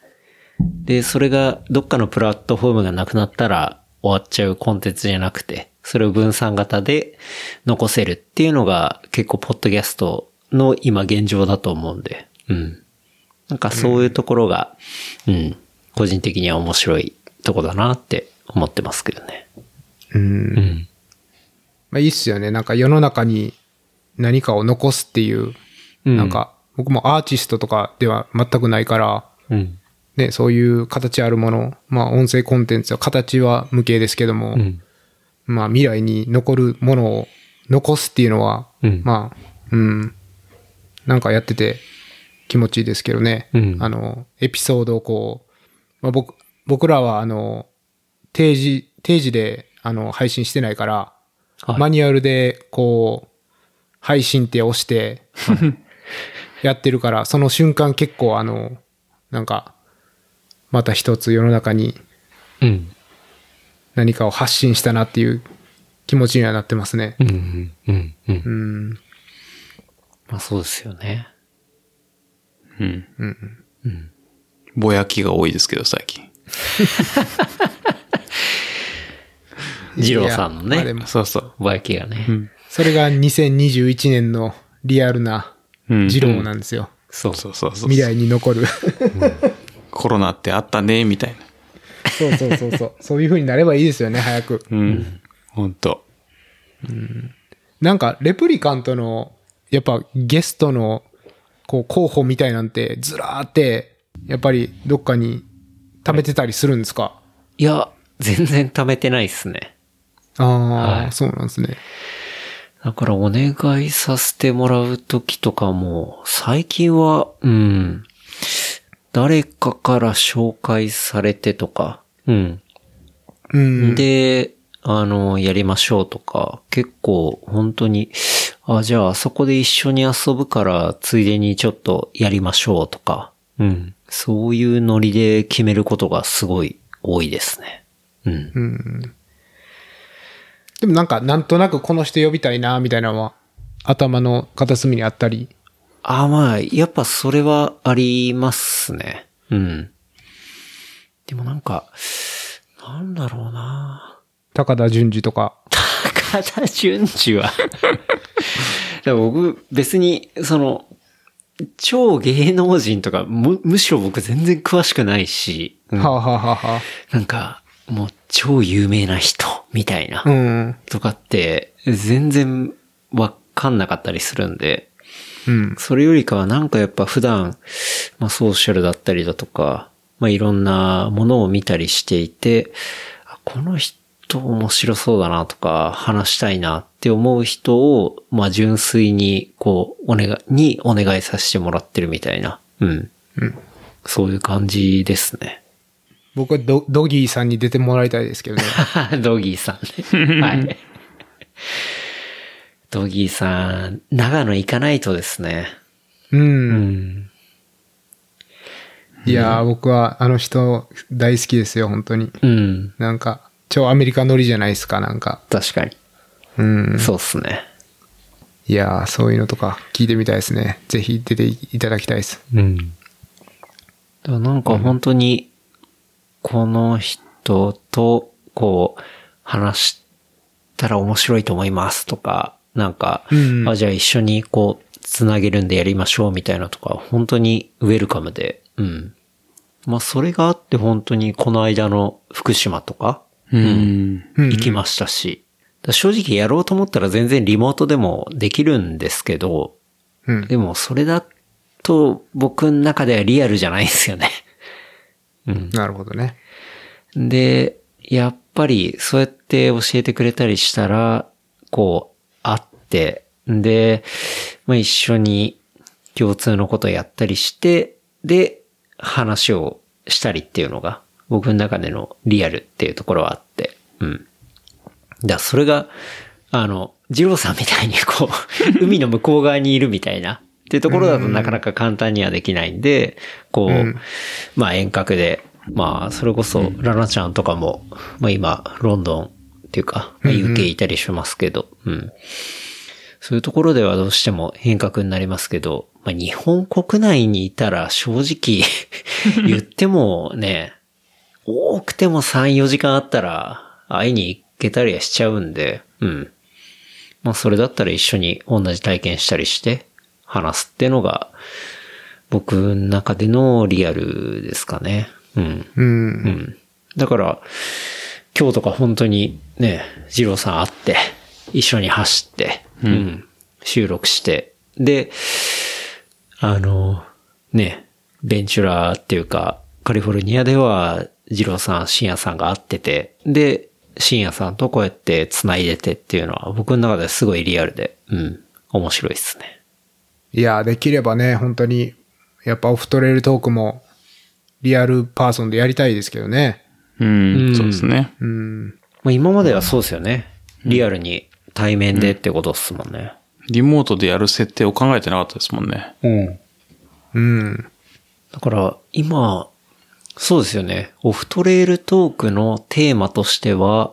C: で、それがどっかのプラットフォームがなくなったら終わっちゃうコンテンツじゃなくて、それを分散型で残せるっていうのが結構ポッドキャストの今現状だと思うんで、うん。なんかそういうところが、うん、個人的には面白いとこだなって思ってますけどね。
B: うん
C: うん。
B: まあいいっすよね。なんか世の中に何かを残すっていう、
C: うん
B: なんか僕もアーティストとかでは全くないから、
C: うん。
B: ね、そういう形あるもの、まあ音声コンテンツは形は無形ですけども、
C: うん。
B: まあ未来に残るものを残すっていうのは、
C: うん
B: まあ、うん、なんかやってて気持ちいいですけどね。
C: うん
B: あの、エピソードをこう、まあ、僕、僕らはあの、定時、定時であの配信してないから、
C: はい
B: マニュアルでこう、配信って押して、やってるから、その瞬間結構あの、なんか、また一つ世の中に
C: うん。
B: 何かを発信したなっていう気持ちにはなってますね。
C: うん。うん。うん。うん
B: うん。
C: まあそうですよね。
D: うん。
B: うん。
D: ぼやきが多いですけど、最近。
C: 二郎さんのね、
B: まあ
D: そうそう。
C: ぼやきがね。
B: それが2021年のリアルな
D: うん
B: 二郎なんですよ。
C: そう。
D: そうそうそう。
B: 未来に残る。
D: コロナってあったね、みたいな。
B: そうそうそうそう。そういう風になればいいですよね、早く。
D: うん。ほんと。
B: なんか、レプリカントの、やっぱゲストのこう、候補みたいなんてずらーって、やっぱりどっかに貯めてたりするんですか？
C: いや、全然貯めてないっすね。
B: ああ、
C: はい
B: そうなんですね。
C: だからお願いさせてもらうときとかも、最近は、うん、誰かから紹介されてとか、うん。
B: うん。
C: で、あの、やりましょうとか、結構本当に、あ、じゃああそこで一緒に遊ぶから、ついでにちょっとやりましょうとか、うん。そういうノリで決めることがすごい多いですね。うん。
B: うん。でもなんか、なんとなくこの人呼びたいな、みたいなのは、頭の片隅にあったり。
C: あ、まあ、やっぱそれはありますね。うん。でもなんか、なんだろうな
B: 高田純次とか。
C: 高田純次は。僕、別に、その、超芸能人とか、む、むしろ僕全然詳しくないし、うん
B: はあ、はあはあは
C: なんか、もう超有名な人、みたいな
B: あ、、うん。
C: とかって、全然わかんなかったりするんで、
B: うん。
C: それよりかはなんかやっぱ普段、まあソーシャルだったりだとか、まあいろんなものを見たりしていて、あこの人面白そうだなとか、話したいなって思う人を、まあ純粋に、こう、お願い、にお願いさせてもらってるみたいな。うん。
B: うん
C: そういう感じですね。
B: 僕はドドギーさんに出てもらいたいですけどね。
C: ドギーさんね。はい。ドギーさん、長野行かないとですね。
B: う。
C: うんん。
B: いやー、僕はあの人大好きですよ、本当に。
C: うん。
B: なんか、超アメリカ乗りじゃないですか、なんか。
C: 確かに。
B: うん。
C: そうっすね。
B: いやー、そういうのとか聞いてみたいですね。ぜひ出ていただきたいです。
C: うん。だなんか本当に、この人と、こう、話したら面白いと思いますとか、なんか、
B: うん
C: あ、じゃあ一緒にこう、つなげるんでやりましょうみたいなとか、本当にウェルカムで、うん。まあ、それがあって本当にこの間の福島とか、
D: うん。
B: うん
C: 行きましたし、正直やろうと思ったら全然リモートでもできるんですけど、
B: うん。
C: でもそれだと僕の中ではリアルじゃないんですよね。うん。
B: なるほどね。
C: で、やっぱりそうやって教えてくれたりしたら、こう、で、まあ、一緒に共通のことをやったりして、で、話をしたりっていうのが、僕の中でのリアルっていうところはあって、うん。だそれが、あの、二郎さんみたいにこう、海の向こう側にいるみたいな、っていうところだとなかなか簡単にはできないんで、こう、
B: うん
C: まあ遠隔で、まあそれこそ、ラナちゃんとかも、まあ今、ロンドンっていうか、まあ UK いたりしますけど、うん。そういうところではどうしても変革になりますけど、まあ日本国内にいたら正直 言ってもね、多くても3、4時間あったら会いに行けたりはしちゃうんで、うん。まあそれだったら一緒に同じ体験したりして話すっていうのが僕の中でのリアルですかね。うん。
B: うん。
C: うん。だから、今日とか本当にね、二郎さん会って、一緒に走って、うん、収録して、で、あの、ね、ベンチュラーっていうか、カリフォルニアでは、二郎さん、深夜さんが会ってて、で、深夜さんとこうやって繋いでてっていうのは、僕の中ですごいリアルで、うん、面白いですね。
B: いやー、できればね、本当に、やっぱオフトレイルトークも、リアルパーソンでやりたいですけどね。
D: うん。そうですね。
B: うん。
C: まあ、今まではそうですよね。リアルに対面でってことっすもんね。
D: リモートでやる設定を考えてなかったですもんね。
C: うん。
B: うん。
C: だから、今、そうですよね。オフトレイルトークのテーマとしては、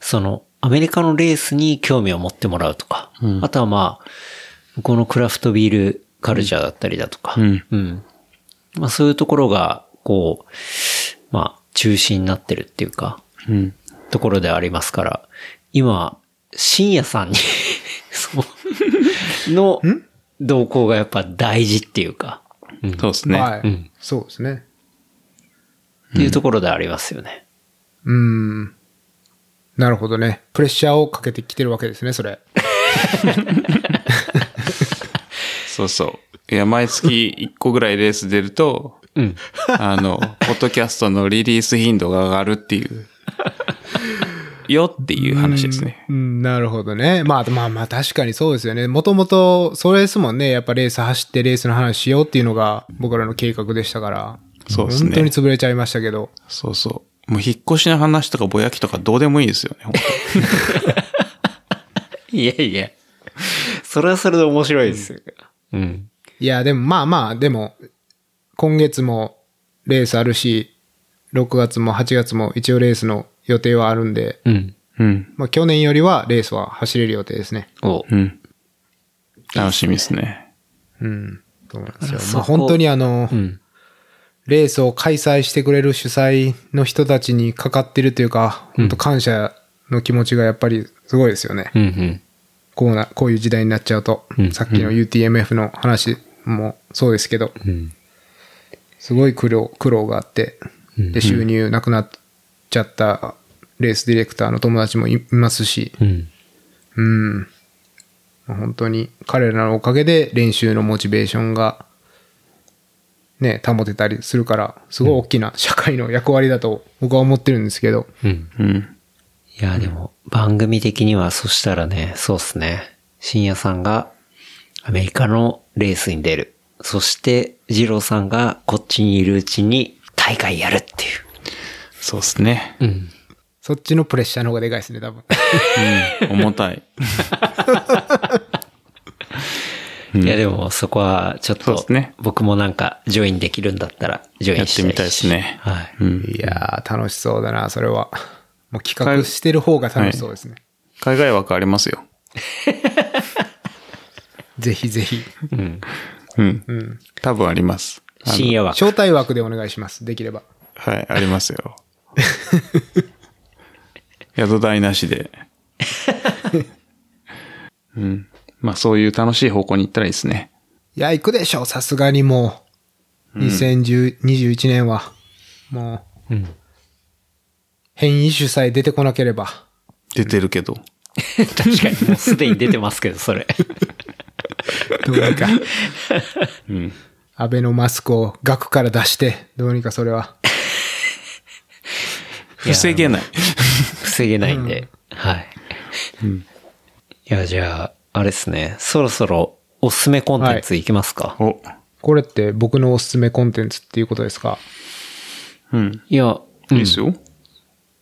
C: その、アメリカのレースに興味を持ってもらうとか、あとはまあ、向こうのクラフトビールカルチャーだったりだとか、
D: うん
C: うん。まあそういうところが、こう、まあ、中心になってるっていうか、
D: うん。
C: ところでありますから、今、深夜さんに そう、の動向がやっぱ大事っていうか、うん
D: そうですね。
B: はい、
C: うん
B: そうですね。
C: っていうところでありますよね。
B: うん。なるほどね。プレッシャーをかけてきてるわけですね、それ。
D: そうそう。いや、毎月1個ぐらいレース出ると、
C: うん。
D: あの、ポッドキャストのリリース頻度が上がるっていう、よっていう話ですね。
B: うん、なるほどね。まあまあまあ確かにそうですよね。もともとそれですもんね。やっぱレース走ってレースの話しようっていうのが僕らの計画でしたから。
D: そうですね
B: 本当に潰れちゃいましたけど。
D: そうそう。もう引っ越しの話とかぼやきとかどうでもいいですよね、本
C: いやいや。それはそれで面白いですよ。うん。
B: いや、でもまあまあ、でも、今月もレースあるし、6月も8月も一応レースの予定はあるんで、
C: うん。
D: 当うん。
B: まあ去年よりはレースは走れる予定ですね。
C: お
D: うん。楽しみですね。
B: うん。そうなんですよ。まあ本当にあの、
C: うん。
B: レースを開催してくれる主催の人たちにかかってるというか、本当感謝の気持ちがやっぱりすごいですよね。
C: うんうん。
B: こうな、こういう時代になっちゃうと、
C: うん
B: さっきの UTMF の話もそうですけど、
C: うん。
B: すごい苦労、苦労があって、で、収入なくなっちゃったレースディレクターの友達もいいますし、
C: うん。
B: うん。まあ本当に彼らのおかげで練習のモチベーションが、ね、保てたりするから、すごい大きな社会の役割だと僕は思ってるんですけど、
C: うん。
D: うん。
C: いや、でも、番組的にはそしたらね、そうっすね。深夜さんがアメリカのレースに出る。そして、二郎さんがこっちにいるうちに大会やるって
D: そうですね。
C: いう。うん。
B: そっちのプレッシャーの方がでかいですね、多分。
D: うん。重たい。
C: いや、でもそこはちょっと
D: そうですね、
C: 僕もなんかジョインできるんだったら、ジョインしたいし
D: やってみたいですね
C: はい。
D: うん。
B: いやー、楽しそうだな、それは。もう企画してる方が楽しそうですね。
D: 海外枠ありますよ。
B: ぜひぜひ。
C: うん。
D: うん。多分あります。
C: 深夜は。
B: 招待枠でお願いします。できれば。
D: はい、ありますよ。宿代なしで。うん。まあそういう楽しい方向に行ったらいいですね。
B: いや、行くでしょ、さすがにもう。2021年は。もう、
C: うん。
B: 変異種さえ出てこなければ。
D: 出てるけど。
C: 確かにもうすでに出てますけど、それ。
B: どうにか、
D: うん。
B: アベノマスクを額から出して、どうにかそれは。
D: 防げない。
C: 防げないんで。はい。いや、じゃあ、あれですね。そろそろおすすめコンテンツいきますか、
D: お。
B: これって僕のおすすめコンテンツっていうことですか？
D: うん。
C: い、や、
D: いいですよ。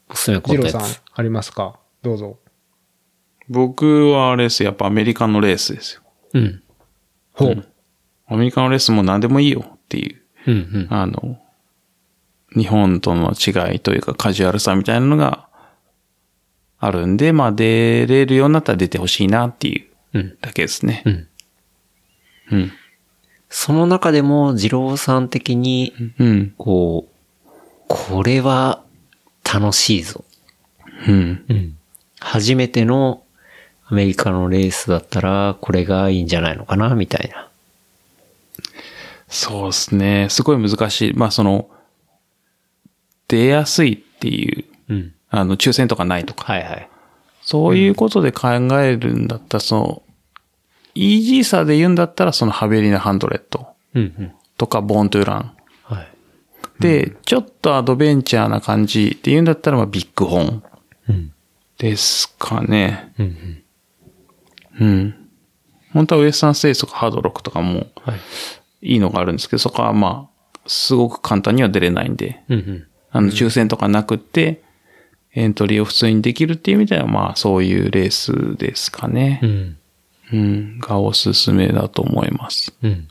C: おすすめコンテンツ
B: ジローさん。、ありますか？どうぞ。
D: 僕はあれですよ。やっぱアメリカのレースですよ。
C: うん。
B: ほう。
D: アメリカのレースも何でもいいよっていう。
C: うんうん。
D: あの、日本との違いというかカジュアルさみたいなのがあるんで、まあ出れるようになったら出てほしいなっていう
C: うん。
D: だけですね。
C: うん。
D: うん。
C: その中でも、二郎さん的に、
D: うん。
C: こう、これは楽しいぞ。
D: うん。
C: うん。初めてのアメリカのレースだったら、これがいいんじゃないのかな、みたいな。
D: そうですね。すごい難しい。まあその、出やすいっていう、
C: うん。
D: あの、抽選とかないとか。
C: はいはい。
D: そういうことで考えるんだったら、その、イージーさで言うんだったら、そのハベリナハンドレット。とか、ボーントゥーラン。
C: はい。
D: で、ちょっとアドベンチャーな感じって言うんだったら、まあ、ビッグホーン
C: うん。
D: ですかね。
C: うんうん。
D: うん。本当はウエスタンステージとかハードロックとかも
C: はい。
D: いいのがあるんですけど、そこはまあ、すごく簡単には出れないんで、
C: うんうん。
D: あの、抽選とかなくって、エントリーを普通にできるっていう意味では、まあ、そういうレースですかね
C: う。ん。
D: うん、がおすすめだと思います。
C: うん。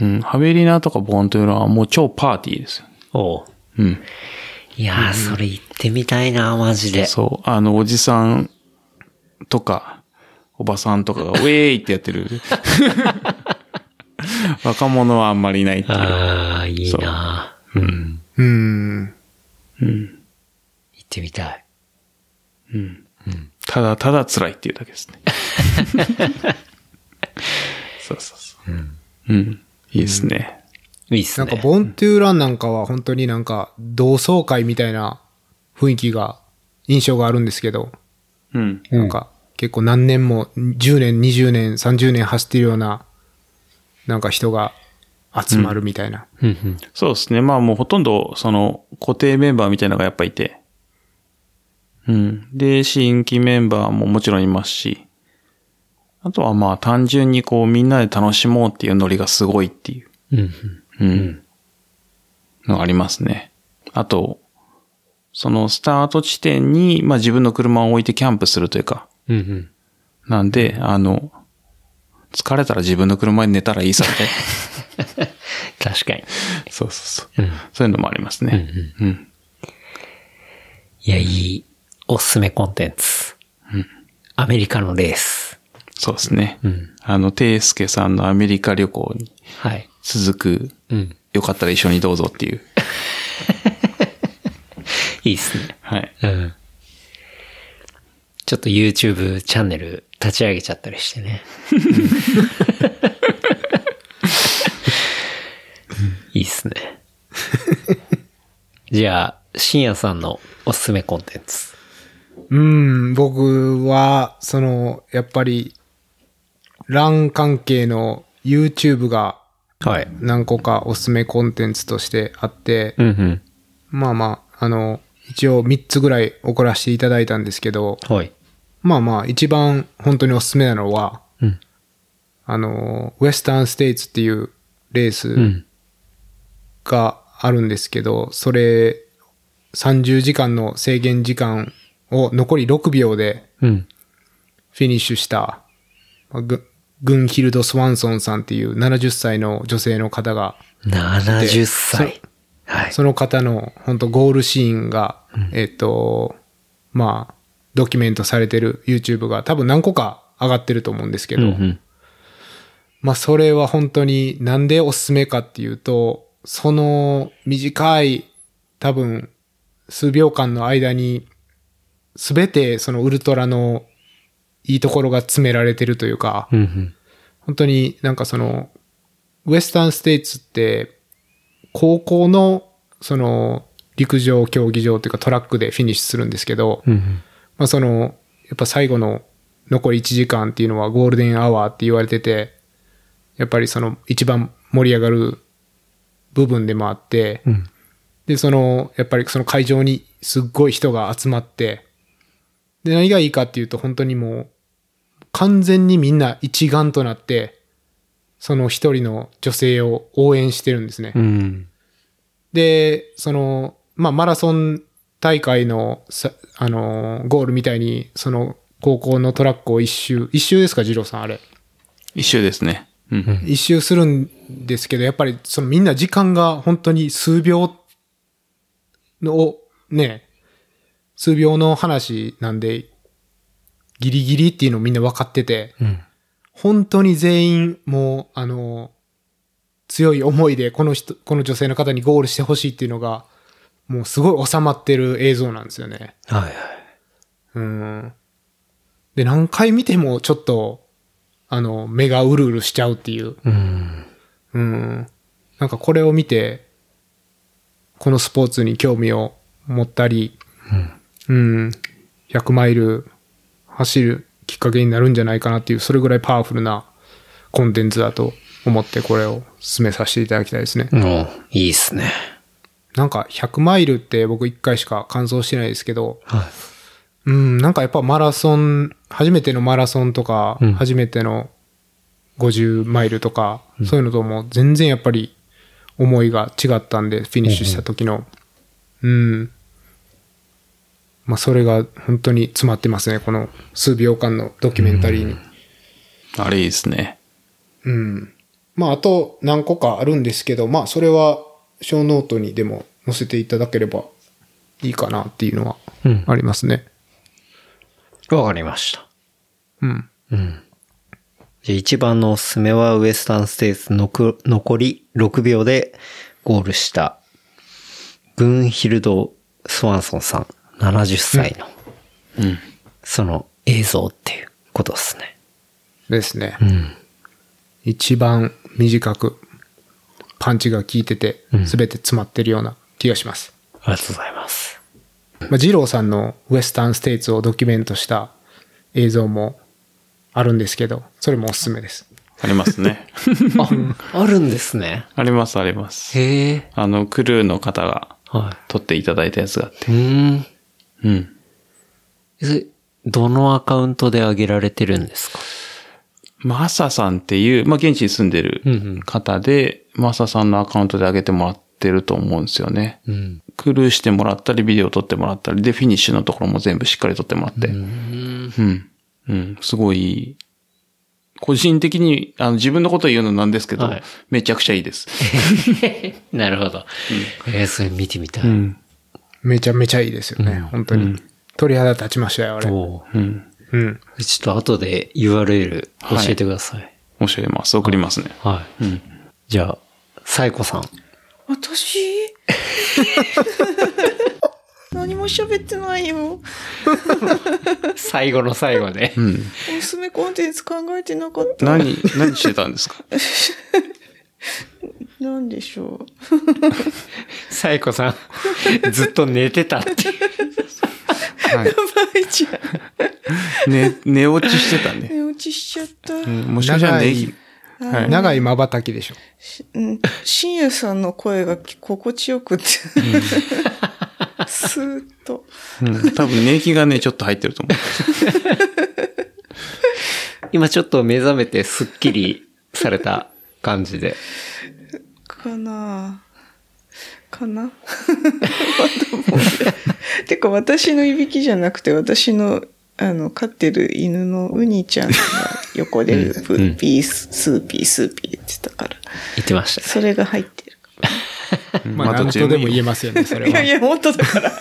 D: うん、ハベリナとかボーンというのはもう超パーティーですよ。
C: おう
D: うん。
C: いやー、それ行ってみたいな、マジで。
D: そう、あの、おじさんとか、おばさんとかが、ウェーイってやってる。若者はあんまりいないっていう。
C: ああ、いいなうん。
B: うーん。
D: うん。
C: 行ってみたい。
D: うん。ただただ辛いっていうだけですね。そうそうそう。うん。いいですね。
C: いいっすね。
B: なんか、ボントゥーランなんかは本当になんか、同窓会みたいな雰囲気が、印象があるんですけど、
D: うん。
B: なんか、結構何年も、10年、20年、30年走ってるようななんか人が集まるみたいな。
C: うんうん。
D: そうですね。まあもうほとんど、その、固定メンバーみたいなのがやっぱいて。うん。で、新規メンバーももちろんいますし。あとはまあ単純にこうみんなで楽しもうっていうノリがすごいっていう。
C: うんうん。
D: うん。のがありますね。あと、そのスタート地点に、まあ自分の車を置いてキャンプするというか。
C: うんうん。
D: なんで、あの、疲れたら自分の車に寝たらいいさみたいな。
C: 確かに。
D: そうそうそう。
C: うん。
D: そういうのもありますね。うん。
C: いや、いい、おすすめコンテンツ。アメリカのレース。
D: そうですね。
C: ん
D: あの、ていすけさんのアメリカ旅行に
C: はい。
D: 続く、
C: うん。
D: よかったら一緒にどうぞっていう。
C: いいっすね。
D: はい。
C: うん。ちょっと YouTube チャンネル立ち上げちゃったりしてね。いいっすね。じゃあ、深夜さんのおすすめコンテンツ。
B: うん、僕は、その、やっぱり、LAN 関係の YouTube が
C: はい。
B: 何個かおすすめコンテンツとしてあって、
C: うんうん。
B: まあまあ、あの、一応3つぐらい送らせていただいたんですけど、
C: はい。
B: まあまあ、一番本当におすすめなのは、
C: うん。
B: あの、ウエスタンステイツっていうレー
C: う
B: ス
C: ん。
B: があるんですけど、それ、30時間の制限時間を残り6秒で
C: うん。
B: フィニッシュした、グンヒルド・スワンソンさんっていう70歳の女性の方が、
C: 70歳。はい。
B: その方の本当ゴールシーンが、えっ、と、まあ、ドキュメントされてる YouTube が多分何個か上がってると思うんですけど、
C: うんうん。
B: まあそれは本当になんでおすすめかっていうと、その短い多分数秒間の間に全てそのウルトラのいいところが詰められてるというか、
C: うんうん。
B: 本当になんかその、ウエスタンステイツって、高校のその陸上競技場というかトラックでフィニッシュするんですけど、
C: うんうん。
B: まあその、やっぱ最後の残り1時間っていうのはゴールデンアワーって言われてて、やっぱりその一番盛り上がる部分でもあって、
C: うん。
B: で、その、やっぱりその会場にすっごい人が集まって、で、何がいいかっていうと本当にもう、完全にみんな一丸となって、その一人の女性を応援してるんですね。
C: うん。
B: で、その、まあ、マラソン大会のさ、あのー、ゴールみたいに、その、高校のトラックを一周、一周ですか、二郎さん、あれ。
D: 一周ですね。うん。
B: 一周するんですけど、やっぱり、そのみんな時間が本当に数秒の、ね、数秒の話なんで、ギリギリっていうのをみんな分かってて、
C: うん。
B: 本当に全員、もう、あの、強い思いで、この人、この女性の方にゴールしてほしいっていうのが、もうすごい収まってる映像なんですよね。
C: はいはい。
B: うん。で、何回見てもちょっと、あの、目がうるうるしちゃうっていう。
C: うん。
B: うん。なんかこれを見て、このスポーツに興味を持ったり、うん。100マイル走るきっかけになるんじゃないかなっていう、それぐらいパワフルなコンテンツだと思ってこれを進めさせていただきたいですね。
C: おいいっすね。
B: なんか100マイルって僕1回しか完走してないですけど、
C: はい。
B: うん、なんかやっぱマラソン、初めてのマラソンとか、
C: うん
B: 初めての50マイルとか、そういうのとも全然やっぱり思いが違ったんで、フィニッシュした時の。うん。まあそれが本当に詰まってますね、この数秒間のドキュメンタリーに。
D: あれいいですね。
B: うん。まああと何個かあるんですけど、まあそれはショーノートにでも載せていただければいいかなっていうのは
C: うん。
B: ありますね。
C: わかりました。
B: うん。
C: うん。じゃあ一番のおすすめはウエスタンステーツの残り6秒でゴールしたグンヒルド・スワンソンさん70歳の、
D: うん。
C: その映像っていうことですね。
B: ですね。
C: うん。
B: 一番短くパンチが効いてて、すべて詰まってるような気がします。
C: ありがとうございます。
B: まあ、二郎さんのウエスタンステイツをドキュメントした映像もあるんですけど、それもおすすめです。
D: ありますね。
C: あ、あるんですね。
D: あります、あります。
C: へえ。
D: あの、クルーの方が
C: は
D: 撮っていただいたやつがあって。
C: い。うーん。
D: うん。
C: どのアカウントで上げられてるんですか？
D: マサさんっていう、まあ、現地に住んでる
C: うんうん
D: 方で、マサさんのアカウントで上げてもらってると思うんですよね。
C: うん。
D: クルーしてもらったり、ビデオ撮ってもらったり、で、フィニッシュのところも全部しっかり撮ってもらって。うん。うん。すごい、個人的に、あの、自分のこと言うのなんですけど、
C: はい
D: めちゃくちゃいいです。
C: なるほど。えー、それ見てみたい。
D: うん。
B: めちゃめちゃいいですよね、本当に。鳥肌立ちましたよ、あれ。
D: うん。
B: うん。
C: ちょっと後で URL 教えてください。
D: 教えます。送りますね。
C: はい。
D: うん。
C: じゃあ、サイコさん。
E: 私？何も喋ってないよ。
C: 最後の最後で。
D: うん。
E: おすすめコンテンツ考えてなかった。
D: 何、何してたんですか？
E: なんでしょう。
C: サイコさん、ずっと寝てたって。
D: はい。
E: やばいじゃん。
D: ね、寝落ちしてたね。
E: 寝落ちしちゃった。
D: うんもしかしたらネギ。はい。
B: 長い瞬きでしょ。
E: うん。深夜さんの声が心地よくて。スーッと。
D: うん。多分ネギがね、ちょっと入ってると思
C: 今ちょっと目覚めてスッキリされた感じで。
E: かなかな てか私のいびきじゃなくて私のあの飼ってる犬のウニちゃんが横でプーピース、スーピースーピー言ってたから、
C: 言ってましたね。
E: それが入ってる。
D: う。
B: まあ、
D: どっ
B: 何とでも言えますよね、それは。
E: いやいや、本当だから。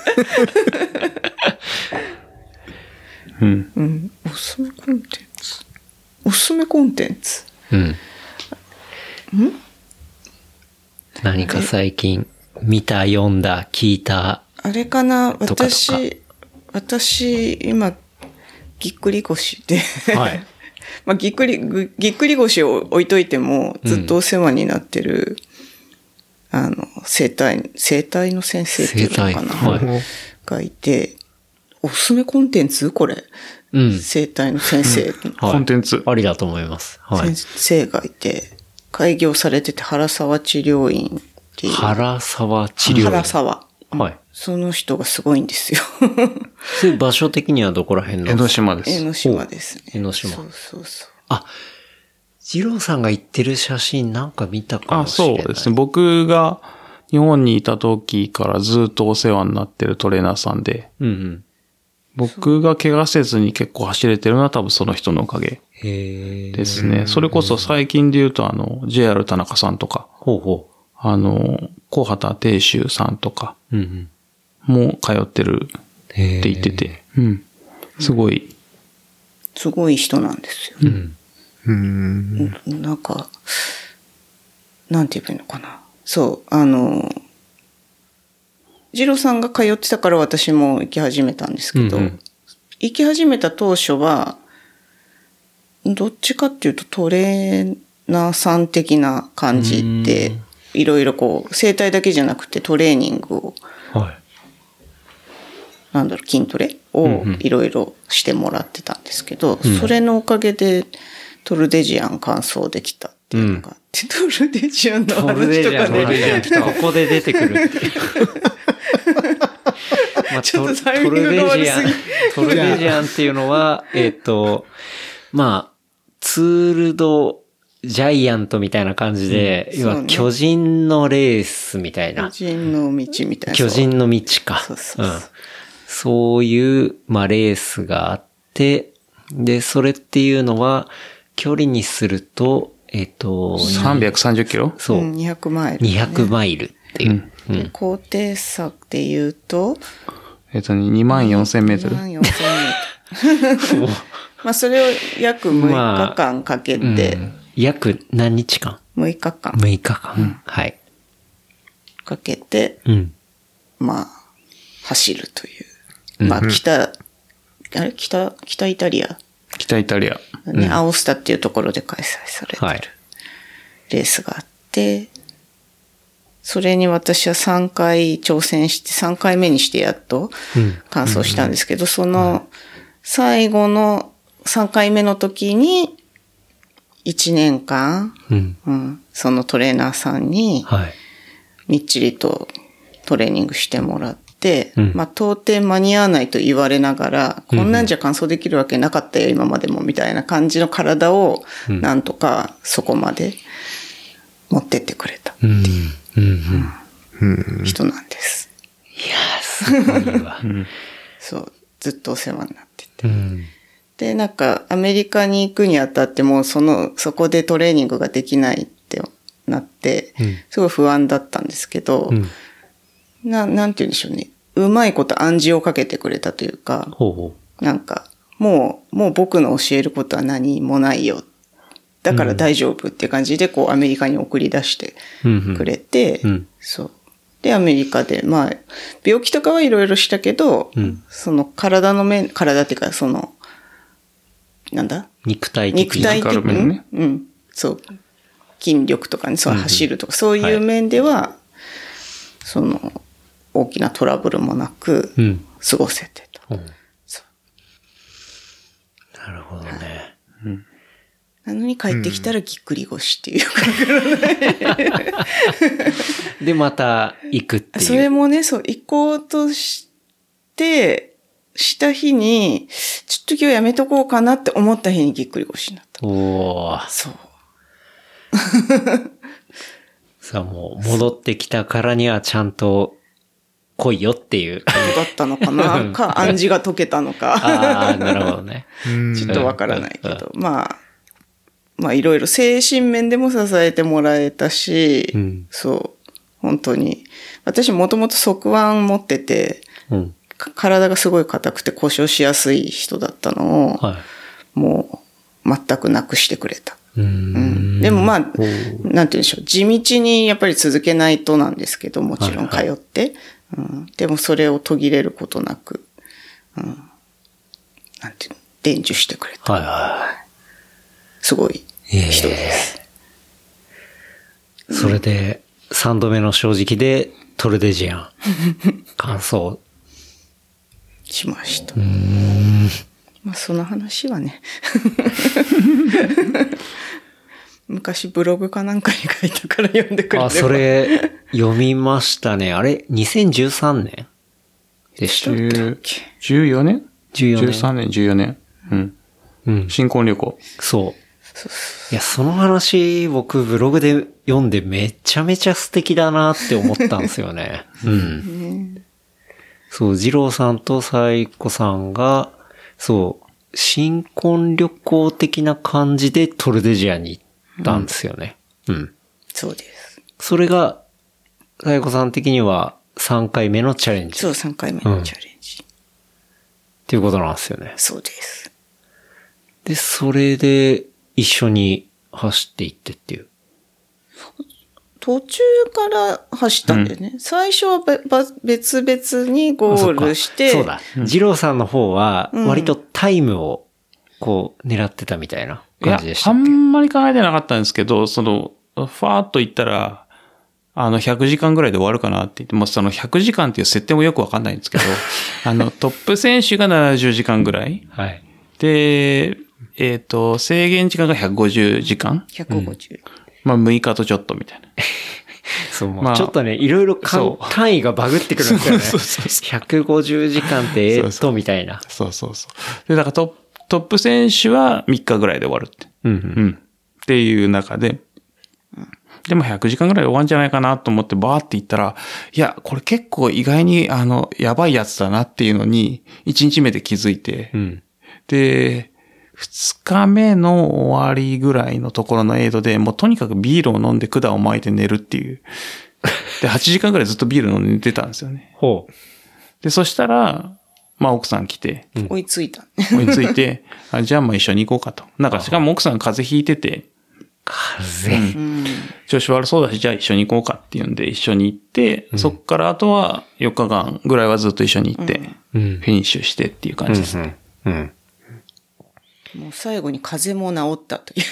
D: うん。
E: うん。おすすめコンテンツ。おすすめコンテンツ。
C: うん？何か最近見た、読んだ、聞いた。
E: あれかな？私、私、今、ぎっくり腰で。
C: はい。
E: まあ、ぎっくり、ぐぎっくり腰を置いといても、ずっとお世話になってる、あの、生体、生体の先生っていうのかな、
C: はい
E: がいて、おすすめコンテンツ？これ。
C: うん。
E: 生体の先生、
C: はい
D: コンテンツ。
C: ありだと思います。はい
E: 先。生がいて、開業されてて原沢治療院っていう。
C: 原沢治療院。
E: 原沢。
C: はい。
E: その人がすごいんですよ。
C: それ場所的にはどこら辺の
D: 江ノ島です。
E: 江ノ島ですね。
C: 江ノ島
E: そうそうそう。
C: あ、二郎さんが行ってる写真なんか見たか
D: あ、
C: もしれない。
D: そうですね。僕が日本にいた時からずっとお世話になってるトレーナーさんで、
C: うんうん。
D: 僕が怪我せずに結構走れてるのは多分その人のおかげ。ですね。それこそ最近で言うとあの、JR 田中さんとか、
C: ほうほ
D: あの、高畑定州さんとか
C: う。うんうん。
D: も通ってる
C: へ
D: って言ってて、うん。すごい、
E: すごい人なんですよ。
C: うん。
B: うん。
E: なんか、なんて言えばいいのかな。そう、あの、ジローさんが通ってたから私も行き始めたんですけど、
C: うんうん
E: 行き始めた当初は、どっちかっていうとトレーナーさん的な感じで、いろいろこう、生体だけじゃなくてトレーニングを、
C: はい。
E: なんだろう、筋トレを
C: うんうん。
E: いろいろしてもらってたんですけど、それのおかげでトルデジアン完走できたっていうのがあって、トルデジアンの話とかね、
C: 話ここで出てくるっていう。ま あ
E: ちょっと
C: ト
E: タイミングが悪すぎ
C: トルデジアンっていうのは、えっと、まあ、ツールドジャイアントみたいな感じで、要は巨人のレースみたい
E: 巨
C: な。
E: 人の道みたいな。
C: 巨人の道か。
E: そうそうそう
C: いう、まあ、レースがあって、で、それっていうのは、距離にすると、えっと、
D: 330キロ？
C: そうう、
E: ん、200マイル、ね。
C: 200マイルっていう。うん
E: 高低差で言うと、
D: えっとね、2万4千メートル。
E: 2万4000メートル。まあ、それを約6日間かけて、
C: うん約何日間
E: ？6日間
C: ?6 日間。はい。
E: かけて、
C: うん。
E: まあ、走るという。まあ、北、あれ？北、北イタリア、
D: 北イタリア。
E: ね、アオスタっていうところで開催されて
C: はい
E: るレースがあって、それに私は3回挑戦して、3回目にしてやっと完走したんですけど、その最後の3回目の時に、1年間、
C: うん。
E: うん、そのトレーナーさんに、
C: はい。
E: みっちりとトレーニングしてもらって、
C: うん
E: まあ、到底間に合わないと言われながら、こんなんじゃ完走できるわけなかったよ、今までも、みたいな感じの体を、
C: うん
E: なんとかそこまで持ってってくれた
C: うん。うん。うん。
E: 人なんです。
C: いやー、すごいわ。
E: そう、ずっとお世話になってて。
C: うん。
E: で、なんか、アメリカに行くにあたっても、その、そこでトレーニングができないってなって
C: うん、
E: すごい不安だったんですけど、
C: うん。
E: な、なんて言うんでしょうね。うまいこと暗示をかけてくれたというか、
C: ほうほ
E: なんか、もう、もう僕の教えることは何もないよ。だから大丈夫っていう感じで、こう、アメリカに送り出して
C: う。うんうん。
E: くれて、
C: うん
E: そう。で、アメリカで、まあ、病気とかはいろいろしたけど、
C: うん
E: その体の面、体っていうか、その、なんだ？
C: 肉体的
E: 肉体的
D: ね。
E: に、うん、そう、筋力とかね、そう、走るとか、そういう面では、その、大きなトラブルもなく
C: う、ん。
E: 過ごせてと。
C: うん。
E: そ
C: なるほどね。
E: なのに帰ってきたらぎっくり腰っていうか、
C: で、また行くっていう。
E: それもね、そう、行こうとして、した日に、ちょっと今日やめとこうかなって思った日にぎっくり腰になった。
C: おー。
E: そう。
C: さあもう戻ってきたからにはちゃんと来いよっていう。
E: だったのかな？か、暗示が解けたのか。
C: ああ、なるほどね。
B: うん
E: ちょっとわからないけど、まあ、まあいろいろ精神面でも支えてもらえたし、
C: うん
E: そう、本当に。私もともと側腕持ってて、
C: うん。
E: か体がすごい硬くて故障しやすい人だったのを、
C: は
E: もう全くなくしてくれた。
C: い。う
E: うんん、でもまあ、なんて言うんでしょう。地道にやっぱり続けないとなんですけど、もちろん通って。うん、でもそれを途切れることなく、うん、なんていうの、伝授してくれた。
C: はいは
E: すごい
C: い。ええ
E: 人です。
C: それで、三度目の正直でトルデジアン。感想。
E: しました。まあその話はね。昔ブログかなんかに書いたから読んでくれれば
C: あ、それ、読みましたね。あれ ?2013 年？でしたっけ
D: ？10 14年
C: ？14年
D: ?13 年、14年？うん。
C: うん。
D: 新婚旅行？
C: そう。いや、その話、僕、ブログで読んでめちゃめちゃ素敵だなって思ったんですよね。うん。そう、二郎さんとサイコさんが、そう、新婚旅行的な感じでトルデジアに行ったんですよね。うん。
E: そうです。
C: それが、サイコさん的には3回目のチャレンジっ
E: そう、3回目のチャレンジ。
C: ていうことなんですよね。
E: そうです。
C: で、それで一緒に走っていってっていう。
E: 途中から走ったんだよね。最初はべば別々にゴールして、
C: そうだ。二郎さんの方は、割とタイムを、こう、狙ってたみたいない
D: や
C: 感じでし、た
D: あ
C: っけ？
D: んまり考えてなかったんですけど、その、ファーっと言ったら、あの、100時間ぐらいで終わるかなって言って、もうその100時間っていう設定もよくわかんないんですけど、あの、トップ選手が70時間ぐらい。
C: はい。
D: で、えっ、と、制限時間が150時間。
E: 150。
D: まあ、6日とちょっとみたいな。
C: そう、
D: まあ
C: ちょっとね、いろいろ単位がバグってくるんですよね。
D: そうそうそ
C: 150時間って、えーっと、みたいな。
D: そうそうそう。で、だからトップ選手は3日ぐらいで終わるって。
C: うん
D: うん。っていう中で、でも100時間ぐらいで終わるんじゃないかなと思ってバーって言ったら、いや、これ結構意外にあの、やばいやつだなっていうのに、1日目で気づいて、
C: うん。
D: で、2日目の終わりぐらいのところのエイドで、もうとにかくビールを飲んで管を巻いて寝るっていう。で、8時間ぐらいずっとビール飲んで寝てたんですよね。
C: ほう。
D: で、そしたら、まあ奥さん来て、
E: 追いついた。
D: 追いついて、あじゃあまあ一緒に行こうかと。なんか、しかも奥さん風邪ひいてて、
C: 風。
E: うん。
D: 調子悪そうだし、じゃあ一緒に行こうかっていうんで一緒に行って、そっからあとは4日間ぐらいはずっと一緒に行って、
C: うん
D: フィニッシュしてっていう感じですね。
C: うん。
E: もう最後に風邪も治ったという。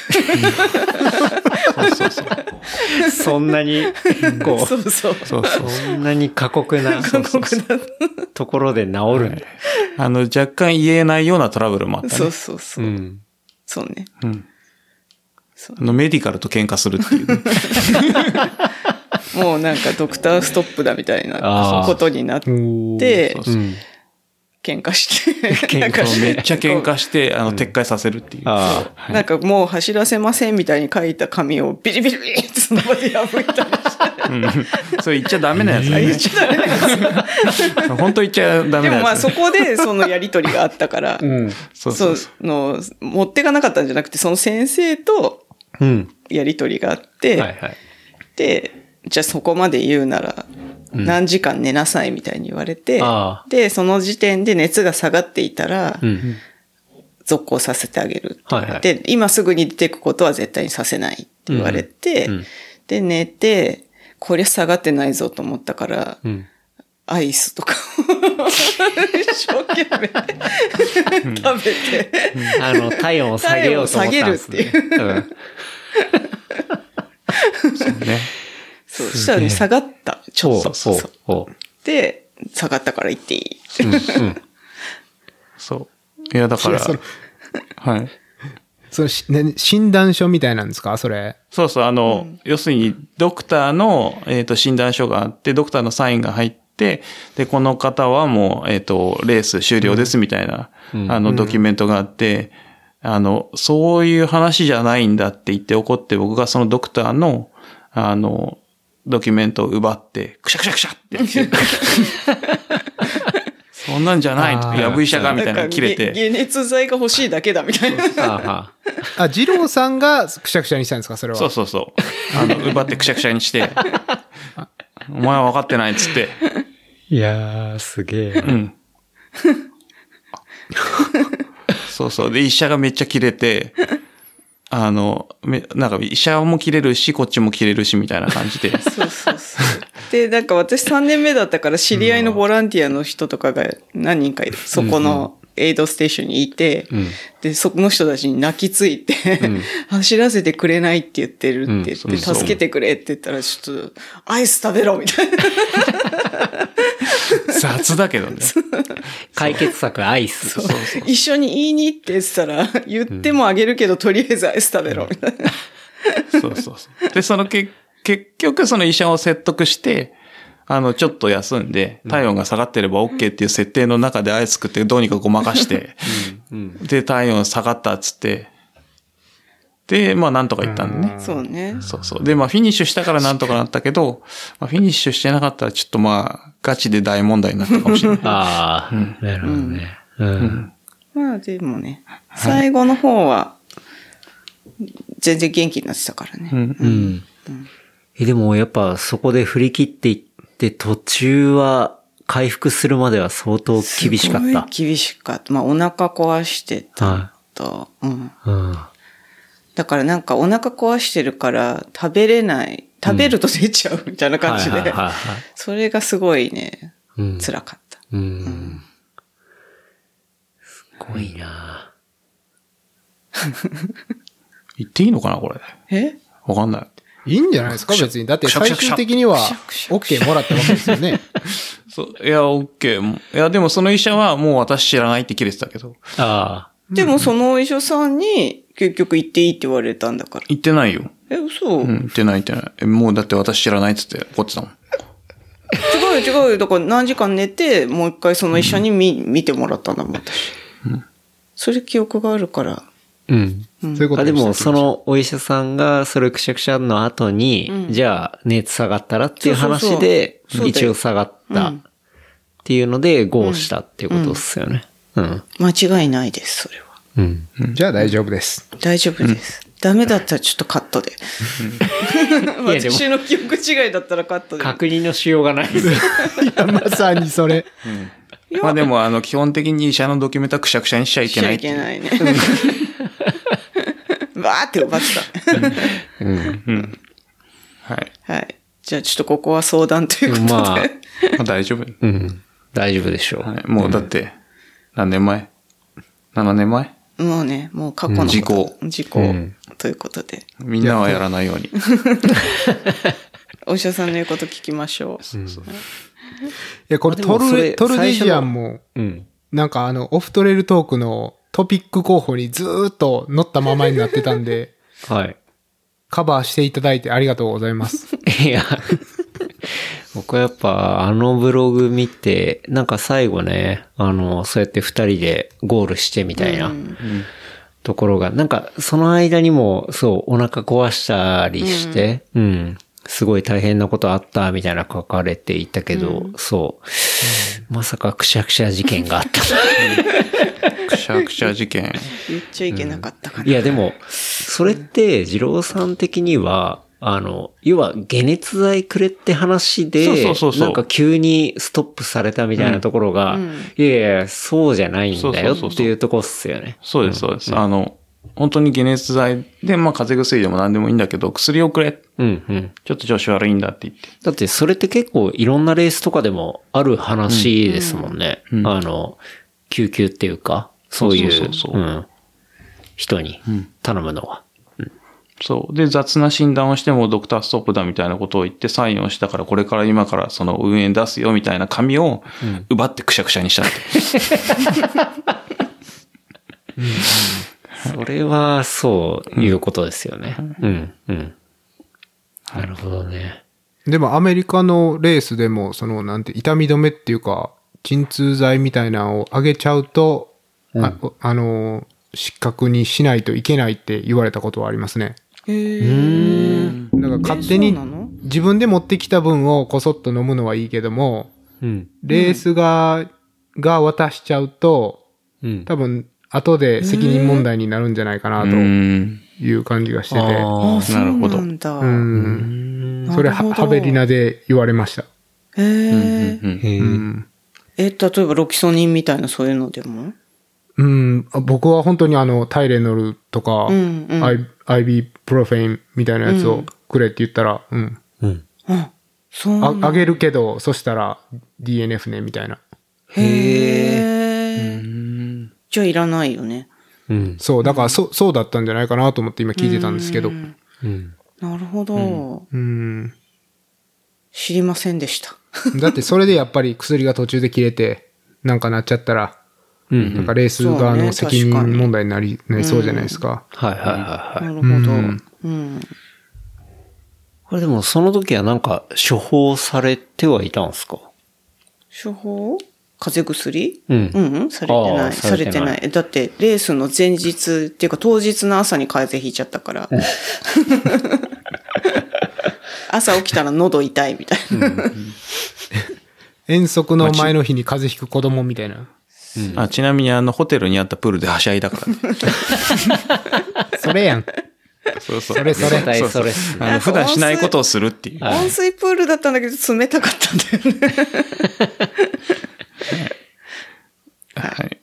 C: そんなに、こ
E: そうそう。
D: そうそう。
C: う、そんなに過酷な
E: 過酷な。
C: ところで治るんだ。
D: あの、若干言えないようなトラブルもあったね。
E: そうそうそうう。
C: ん。
E: そうね。
D: うんあの、メディカルと喧嘩するっていうね、
E: もうなんかドクターストップだみたいなことになって、
D: そうそう
C: うん。
E: 喧嘩して。
C: 喧嘩
D: めっちゃ喧嘩して、あの、撤回させるっていう。
C: あ
D: はい
E: なんかもう走らせませんみたいに書いた紙をビリビリビリってその場で破いたりして。
D: うんそれ言っちゃダメなやつ。
E: 言っちゃダメな
D: 本当言っちゃダメ
E: でもまあ
D: なやつだね。
E: そこでそのやりとりがあったから、
C: うん。
D: そう
E: そ。の、持ってかなかったんじゃなくて、その先生と
C: うん。
E: やりとりがあって、
C: はいはい。
E: で、じゃあそこまで言うなら、何時間寝なさいみたいに言われて、で、その時点で熱が下がっていたら、
C: うん。
E: 続行させてあげるって言われ
C: はい
E: て、今すぐに出てくことは絶対にさせないって言われて、
C: うんうん
E: で、寝て、これ下がってないぞと思ったから、
C: うん。
E: アイスとかを 一生懸命 食べて、
C: あの、体温を下げようと思ったんです、ね。
E: 体温を下げ
C: うん。
D: ね。
E: そう、そしたらね、下がった。ちょっと。
C: そう
E: そう。で、下がったから行っていい。
C: うん。うん。
D: そう。いや、だから はい。
B: それし、ね、診断書みたいなんですか？それ。
D: そうそう、あの、要するに、ドクターの、えっ、と、診断書があって、ドクターのサインが入って、で、この方はもう、えっ、と、レース終了ですみたいな、あの、ドキュメントがあって、あの、そういう話じゃないんだって言って怒って、僕がそのドクターの、あの、ドキュメントを奪って、くしゃくしゃくしゃってやって。そんなんじゃないと。
B: あー
D: やぶ医者がみたいなの切れて。
E: 解熱剤が欲しいだけだみたいな。
C: あ、
B: 二郎さんがくしゃくしゃにしたんですかそれは。
D: そうそうそう。あの、奪ってくしゃくしゃにして、お前は分かってないっつって。
C: いやー、すげえ。
D: うん。そうそう。で、医者がめっちゃ切れて、あの、めなんか医者も切れるし、こっちも切れるし、みたいな感じで。
E: そうそうそう。で、なんか私3年目だったから知り合いのボランティアの人とかが何人かそこのエイドステーションにいて、で、そこの人たちに泣きついて、走らせてくれないって言ってるって言って、
D: そうそう。
E: 助けてくれって言ったら、ちょっと、アイス食べろみたいな。
D: 雑だけどね。
C: 解決策アイス。
D: そうそう。
E: 一緒に言いに行って言ってたら、言ってもあげるけど、とりあえずアイス食べろみたいな。
D: そうそうそう。で、そのけ、結局その医者を説得して、あの、ちょっと休んで、体温が下がってれば OK っていう設定の中でアイス食ってどうにかごまかして、で、体温下がったっつって、で、まあなんとか言ったんでね。
E: そうね。
D: そうそう。で、まあフィニッシュしたからなんとかなったけど、まあフィニッシュしてなかったらちょっとまあ、ガチで大問題になったかもしれない。
C: ああ、なるほどね。うん。
E: まあでもね、最後の方は、全然元気になってたからね。
C: うん。え、でもやっぱそこで振り切っていって途中は回復するまでは相当厳しかっ
E: すご
C: た。
E: い厳しかった。まあお腹壊してた
C: は
E: と。うん。
C: うん。
E: だからなんかお腹壊してるから食べれない。食べると出ちゃうみたいな感じで。それがすごいね、
C: うん。
E: 辛かった。
C: うん。すごいな
D: 言っていいのかなこれ。
E: え？
D: わかんない。
B: いいんじゃないですか？別に。だって最終的には OK もらったわけですよね。
D: そう、いや、オッケー。いや、でもその医者はもう私知らないって切れてたけど。
C: あ
E: でもそのお医者さんに結局行っていいって言われたんだから。
D: 言ってないよ。
E: え、嘘、
D: うん、言ってない言ってない。えもうだって私知らないっつって怒ってたもん。
E: 違うよ違うよ。だから何時間寝て、もう一回その医者に見,、見てもらったんだもん、私。それ記憶があるから。
C: あ。うん。
B: そういうこと
C: あでも、そのお医者さんが、それくしゃくしゃの後に、じゃあ、熱下がったらっていう話で一応下がったっていうので、ゴーしたっていうことですよね。うん。
E: 間違いないです、それは。
C: うん。
B: じゃあ大丈夫です。
E: 大丈夫です。ダメだったらちょっとカットで。
C: いやでも
E: 私の記憶違いだったらカットで。
C: 確認のしようがないです。
B: いや、まさにそれ。
D: まあでも、あの、基本的に医者のドキュメントはくしゃくしゃにしちゃい
E: しちゃい
D: けないっていう。
E: けないね。わーって奪って
D: はい。
E: た。はい。じゃあちょっとここは相談ということで。
C: まあ、
D: まあ大丈夫。
C: うん。大丈夫でしょう。
D: はい、もうだって、何年前 ?7 年前？
E: もうね、もう過去のこと。
D: 時効
E: 時効
C: うん
E: ということで。
D: みんなはやらないように。
E: お医者さんの言うこと聞きましょう。
B: いや、これ
C: で
B: トル、トルデジアン
C: 最
B: も、
C: うん。
B: なんかあの、オフトレールトークのトピック候補にずーっと乗ったままになってたんで、
C: はい。
B: カバーしていただいてありがとうございます。
C: いや、僕はやっぱあのブログ見て、なんか最後ね、あの、そうやって二人でゴールしてみたいなところが、なんかその間にも、そう、お腹壊したりして、うん、すごい大変なことあったみたいな書かれていたけど、そう、まさかくしゃくしゃ事件があった。
D: くしゃくしゃ事件。
E: 言っちゃいけなかったかな。
C: いやでも、それって、二郎さん的には、あの、要は、解熱剤くれって話で、
D: そうそうそうそう
C: なんか急にストップされたみたいなところが、いやいや、そうじゃないんだよっていうとこっすよね。
D: そうです、そうです。あの、本当に解熱剤で、まあ風邪薬でも何でもいいんだけど、薬をくれ。
C: うんうん。
D: ちょっと調子悪いんだって言って。
C: だってそれって結構いろんなレースとかでもある話ですもんね。
D: うん
C: あの、救急っていうか、そういう、人に頼むのは。
D: そう。で、雑な診断をしてもドクターストップだみたいなことを言ってサインをしたから、これから今からその運営に出すよみたいな紙を奪ってくしゃくしゃにしたって。
C: それは、そういうことですよね。うん、うん。なるほどね。
B: でもアメリカのレースでも、その、なんて、痛み止めっていうか、鎮痛剤みたいなのをあげちゃうと、ああの、失格にしないといけないって言われたことはありますね。
E: へー
B: だから勝手
E: え
B: に自分で持ってきた分をこそっと飲むのはいいけども、
C: うん。
B: レースが、が渡しちゃうと、
C: うん。
B: 多分、後で責任問題になるんじゃないかなと
D: うん。
B: いう感じがしてて。
C: あ
E: あ
D: なるほど。
B: うん。
E: な
B: それ、ハベリナで言われました。
E: へえ。
C: え、
E: 例えばロキソニンみたいなそういうのでも？
B: うん、僕は本当にあの、タイレノルとか、
E: うんうん
B: ibuprofen みたいなやつをくれって言ったら、うん。
C: うん。
E: あ、そう。
B: ああげるけど、そしたら DNF ね、みたいな。
E: へえ。じゃあいらないよね。
C: うん。
B: そう、だからそ、そうだったんじゃないかなと思って今聞いてたんですけど。
E: うん
C: うん。
E: なるほど。
B: うん。
E: 知りませんでした。
B: だってそれでやっぱり薬が途中で切れて、なんかなっちゃったら、
C: うん。
B: なんかレース側の責任問題になり、なりそうじゃないですか。
C: はいはいはいはい。
E: なるほど。うん。
C: これでもその時はなんか処方されてはいたんですか？
E: 処方？風邪薬？
C: うん
E: うんうん、されて
C: あ
E: ない。
C: あされてない
E: されてない。だって、レースの前日っていうか当日の朝に風邪ひいちゃったから。朝起きたら喉痛いみたいな。
B: 遠足の前の日に風邪ひく子供みたいな。
D: あちなみにあの、ホテルにあったプールではしゃいだからね。
B: それやん。
D: そうそう。
B: それそれ
C: それっすね。
D: あの、普段しないことをするっていう。
E: 温水プールだったんだけど冷たかったんだよね。
D: はい。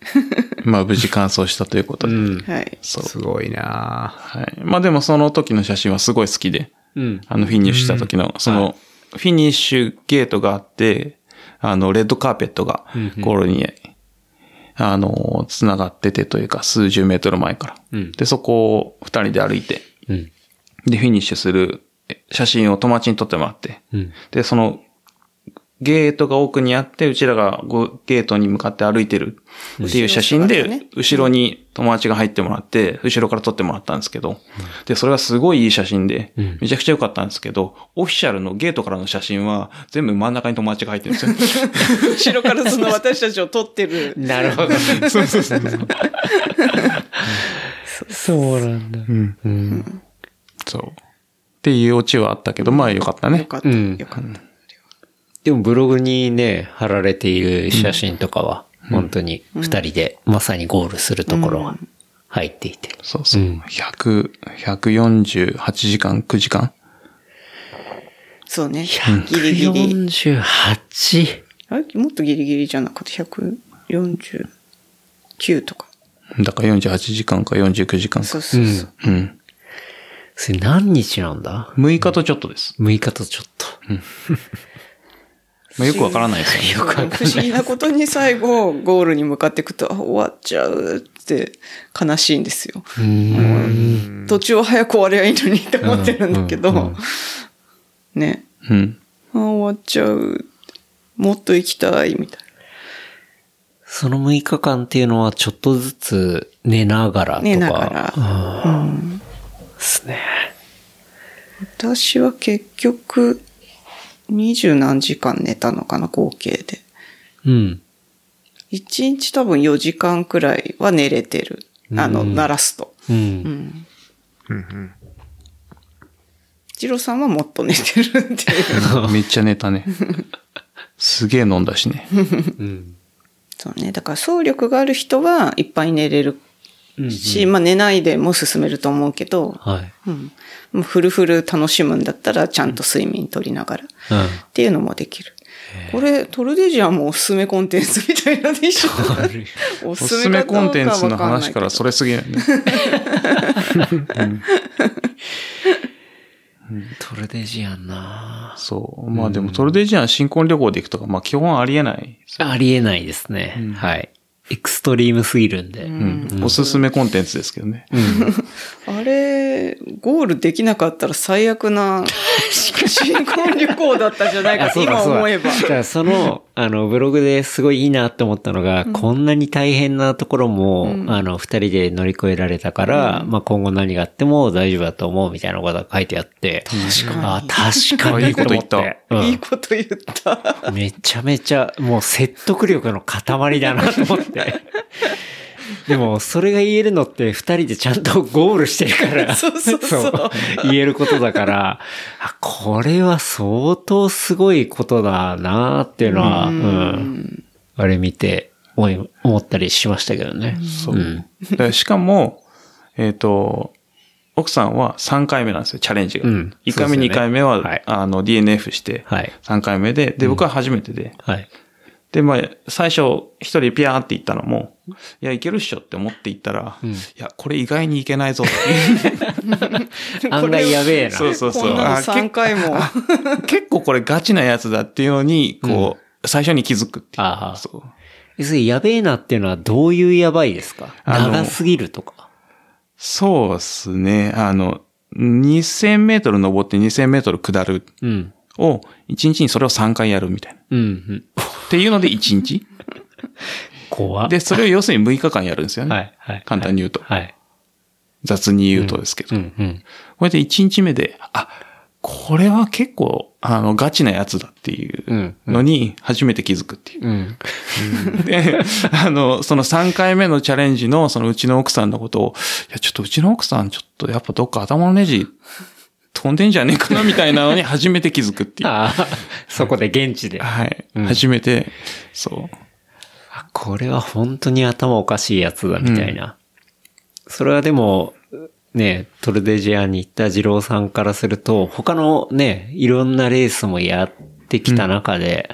D: まあ、無事完走したということで。
E: はい。
D: そう。
B: すごいな
D: はい。まあでもその時の写真はすごい好きで、
C: うん。
D: あのフィニッシュした時の、その、フィニッシュゲートがあって、あの、レッドカーペットがゴールに、あの、繋がっててというか、数十メートル前から。
C: うん
D: で、そこを二人で歩いて、
C: うん。
D: で、フィニッシュする写真を友達に撮ってもらって、
C: うん。
D: で、その、ゲートが奥にあって、うちらがごゲートに向かって歩いてるっていう写真で後ろに友達が入ってもらって、後ろから撮ってもらったんですけど、で、それがすごいいい写真で、めちゃくちゃ良かったんですけど、オフィシャルのゲートからの写真は、全部真ん中に友達が入ってるんですよ。
E: 後ろからその私たちを撮ってる。
C: なるほど。
D: そうそうそう。
C: そうなんだ。
D: うん。そう。っていうオチはあったけど、まあ良かったね。
E: よかった。
C: うん
E: よかった。
C: でもブログにね、貼られている写真とかは、本当に二人でまさにゴールするところが入っていて。
D: そうそう。
C: うん
D: 100、148時間、9時間？
E: そうね。ギリギリ。
C: 148?
E: あれもっとギリギリじゃなかった？149とか。
D: だから48時間か49時間か。
E: そうそうそう。
D: うん。
C: それ何日なんだ
D: ？6日とちょっとです。
C: ?6 日とちょっと。
D: まあ、よくわからないですよね。
E: 不思議なことに最後、ゴールに向かっていくと、あ終わっちゃうって悲しいんですよ。途中は早く終わりゃいいのにって思ってるんだけど、ね。
D: うん。
E: あ終わっちゃう。もっと行きたい、みたい
C: その6日間っていうのはちょっとずつ寝ながらとか。
E: 寝ながら
C: あーですね。
E: 私は結局、二十何時間寝たのかな、合計で。
C: うん。
E: 一日多分4時間くらいは寝れてる。あの、
C: うん
E: 鳴らすと。
C: う。
E: うんん。ジローさんはもっと寝てるっていう。
D: めっちゃ寝たね。すげえ飲んだしね。
C: うん。
E: そうね。だから総力がある人はいっぱい寝れるし、まあ寝ないでも進めると思うけど、
C: はい。
E: うん。もうフルフル楽しむんだったらちゃんと睡眠取りながら。
C: うん。
E: っていうのもできる。これ、トルデジアもおすすめコンテンツみたいなでしょ？お
D: おすすめコンテンツの話からそ
E: れ。
D: れすぎるね。
C: トルデジアンな
D: そう。まあでもトルデジアン新婚旅行で行くとか、まあ基本ありえない。
C: ありえないですね。はい。エクストリームすぎるんで。
D: うん。おすすめコンテンツですけどね。
E: あれ、ゴールできなかったら最悪な 新婚旅行だったんじゃないか今思えば。
C: だからその、あの、ブログですごいいいなって思ったのが、こんなに大変なところも、あの、二人で乗り越えられたから、まあ今後何があっても大丈夫だと思うみたいなことが書いてあって。確かに。あ、確かに。
D: あいいこと言った
E: いいこと言った。
C: うんめちゃめちゃ、もう説得力の塊だなと思って。でも、それが言えるのって二人でちゃんとゴールしてるから。
E: そうそうそう
C: 言えることだから、あ、これは相当すごいことだなっていうのは、うん。あれ見て思い、思ったりしましたけどね。
D: そう。だからしかも、えっ、と、奥さんは3回目なんですよ、チャレンジが。
C: うん
D: 1回目、
C: ね
D: 2回目は、
C: はい
D: あの、DNF して、
C: はい
D: 3回目で、で、僕は初めてで、
C: はい。
D: で、まあ、最初、一人ピャーって言ったのも、いや、いけるっしょって思って行ったら、いや、これ意外にいけないぞ。
C: 案外やべえな。
D: そうそうそう。
E: こんなの
D: あ
E: 3回も。
D: 結構これガチなやつだっていうのに、こう、最初に気づくっていう。
C: ああ
D: そう。
C: 要するにやべえなっていうのはどういうやばいですか？長すぎるとか。
D: そうですね。あの、2000メートル登って2000メートル下る
C: うん。
D: を、1日にそれを3回やるみたいな。っ
C: うん、うん。
D: ていうので1日
C: 怖っ
D: で、それを要するに6日間やるんですよね。
C: はい、はい。
D: 簡単に言うと。
C: はい。
D: 雑に言うとですけど。
C: うん、うん。
D: これで1日目で、あ、これは結構、あの、ガチなやつだっていうのに、初めて気づくっていう。
C: うん。
D: で、あの、その3回目のチャレンジの、そのうちの奥さんのことを、いや、ちょっとうちの奥さん、ちょっとやっぱどっか頭のネジ飛んでんじゃねえかな、みたいなのに初めて気づくっていう。
C: ああ、そこで現地で。
D: はい。初めて、そう。
C: あこれは本当に頭おかしいやつだ、みたいな。それはでも、ね、トルデジアに行った二郎さんからすると、他のね、いろんなレースもやってきた中で、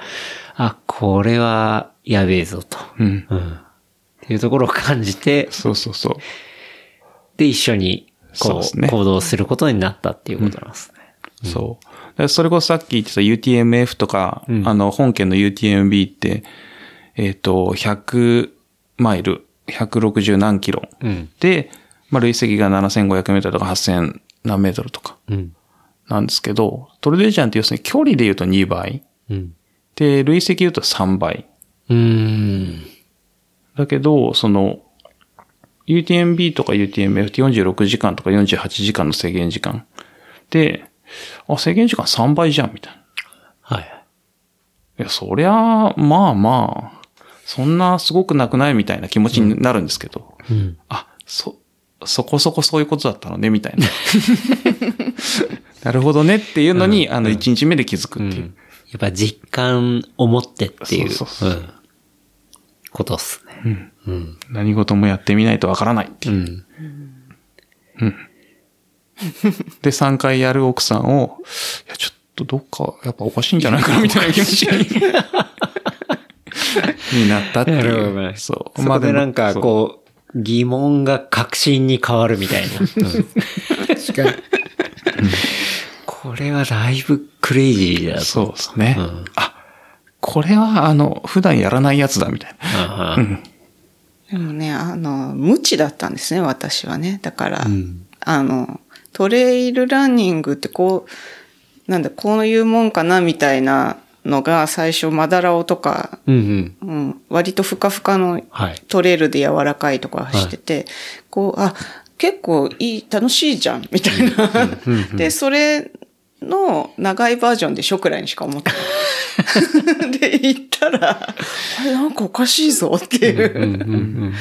C: あ、これはやべえぞと。
D: うん。
C: うん。っていうところを感じて、
D: そうそうそう。
C: で、一緒に、こう、
D: そうですね
C: 行動することになったっていうことなんですね。
D: そう。だからそれこそさっき言ってた UTMF とか、
C: うん
D: あの、本県の UTMB って、えっ、と、100マイル、160何キロ。
C: うん。
D: で、まあ、累積が7500メートルとか8000何メートルとか
C: うん。
D: なんですけど、トルデジャンって要するに距離で言うと2倍。
C: うん。
D: で、累積言うと3倍。
C: うーん。
D: だけど、その、UTMB とか UTMF って46時間とか48時間の制限時間。で、あ、制限時間3倍じゃん、みたいな。
C: はい。
D: いや、そりゃ、まあまあ、そんなすごくなくないみたいな気持ちになるんですけど、
C: うん。
D: あ、そ、そこそこそういうことだったのね、みたいな。なるほどねっていうのに、あの、1日目で気づくっていう。
C: やっぱ実感を持ってっていう、
D: そうそうそう
C: うんことっすね。うん。
D: 何事もやってみないとわからないっていうう。
C: ん。
D: で、3回やる奥さんを、いや、ちょっとどっか、やっぱおかしいんじゃないかな、みたいな気持ちに になったっていう。
C: なるほどね
D: そう。
C: そこでなんか、
D: う。
C: こう、疑問が確信に変わるみたいな。うん
B: 確かに。
C: これはだいぶクレイジーだと。
D: そうですね。
C: うん
D: あ、これは、あの、普段やらないやつだ、みたいな。
C: ああ
E: でもね、あの、無知だったんですね、私はね。だから、
C: ん
E: あの、トレイルランニングってこう、なんだ、こういうもんかな、みたいなのが最初、マダラオとか、
C: うんうん。
E: うん、割とふかふかの
C: はい。
E: トレイルで柔らかいとか走ってて、こう、あ、結構いい、楽しいじゃん、みたいな。で、それの長いバージョンでしょくらいにしか思ってない。で、行ったら、あれなんかおかしいぞっていう。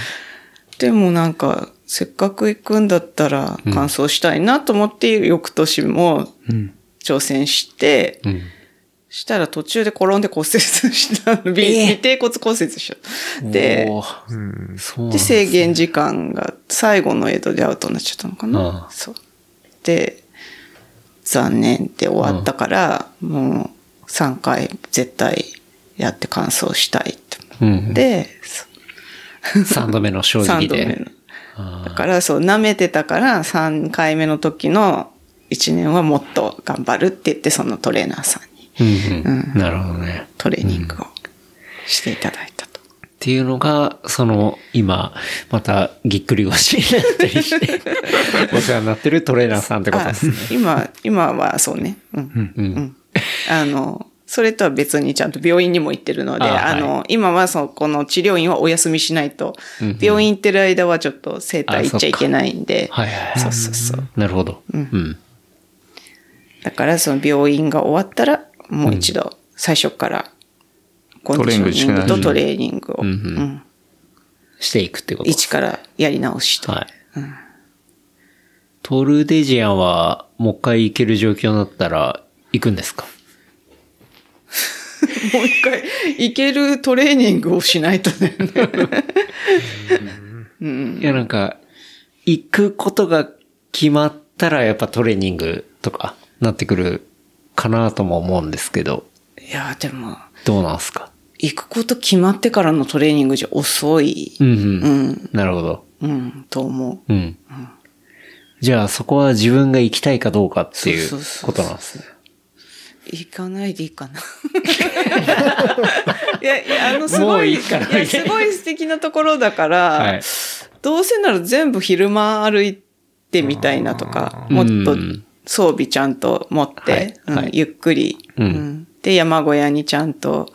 E: でもなんか、せっかく行くんだったら完走したいなと思って、翌年も挑戦して、
C: うん。
E: したら途中で転んで骨折したの。尾尾低骨骨折しちゃった。で、で、
C: す
E: 制限時間が最後のエイドでアウトになっちゃったのか
C: あ
E: な。
C: あ
E: そう。で、残念って終わったから、もう3回絶対やって完走したいって思
C: うん。
E: って、そう
C: 3度目の正
E: 3
C: 直
E: 度目
C: で。
E: の。だからそう、舐めてたから3回目の時の1年はもっと頑張るって言って、そのトレーナーさんに
C: うんうん。なるほどね。
E: トレーニングをしていただいたと。
C: っていうのが、その、今、またぎっくり腰になったりして、お世話になってるトレーナーさんってこと
E: あ
C: ですね。
E: 今、今はそうね。うん。
C: うん。
E: うんあの、それとは別にちゃんと病院にも行ってるので、
C: あはい
E: あの、今はそこの治療院はお休みしないと、病院行ってる間はちょっと整体行っちゃいけないんで、
C: はいはいはい
E: そうそうそう。
C: なるほど。うん。
E: だからその病院が終わったら、もう一度、最初から、コンディショニングとトレーニングを、
C: していくってこと。
E: 一からやり直しと。
C: はい。トルデジアンは、もう一回行ける状況になったら、行くんですか？
E: もう一回、行けるトレーニングをしないとね。
C: いや、なんか、行くことが決まったら、やっぱトレーニングとか、なってくるかなとも思うんですけど、
E: いや、でも、
C: どうなんすか？
E: 行くこと決まってからのトレーニングじゃ遅い、
C: うんうん。
E: うん、
C: なるほど。
E: うん、と思う。
C: うん。じゃあ、そこは自分が行きたいかどうかってい
E: そう
C: ことなんですね。
E: 行かないでいいかな。いや、いや、あの、す
C: も
E: ごい、
C: ういい
E: すごい素敵なところだから、
C: はい。
E: どうせなら全部昼間歩いてみたいなとか、もっと
C: うん
E: 装備ちゃんと持って、
C: はい
E: うん
C: はい
E: ゆっくり、
C: うん
E: うんで、山小屋にちゃんと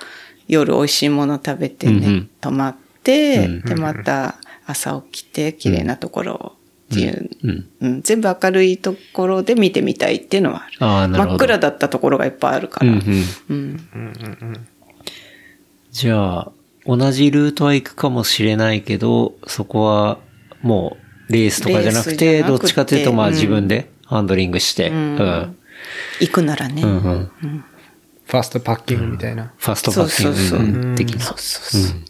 E: 夜美味しいもの食べてね、
C: うんうん
E: 泊まって、
C: うん
E: で、また朝起きて綺麗なところをっていう、
C: うん。
E: うん全部明るいところで見てみたいっていうのはある。
C: ああ、なるほど。
E: 真っ暗だったところがいっぱいあるから。
C: うんうん。
E: うん
C: じゃあ、同じルートは行くかもしれないけど、そこはもうレースとかじゃなくて、どっちかというとまあ
E: うん
C: 自分でハンドリングして、
E: ん
C: うん。
E: 行くならね。
C: うんうん。
B: ファストパッキングみたいな。
C: ファストパッキング的な。
E: そうそうそう。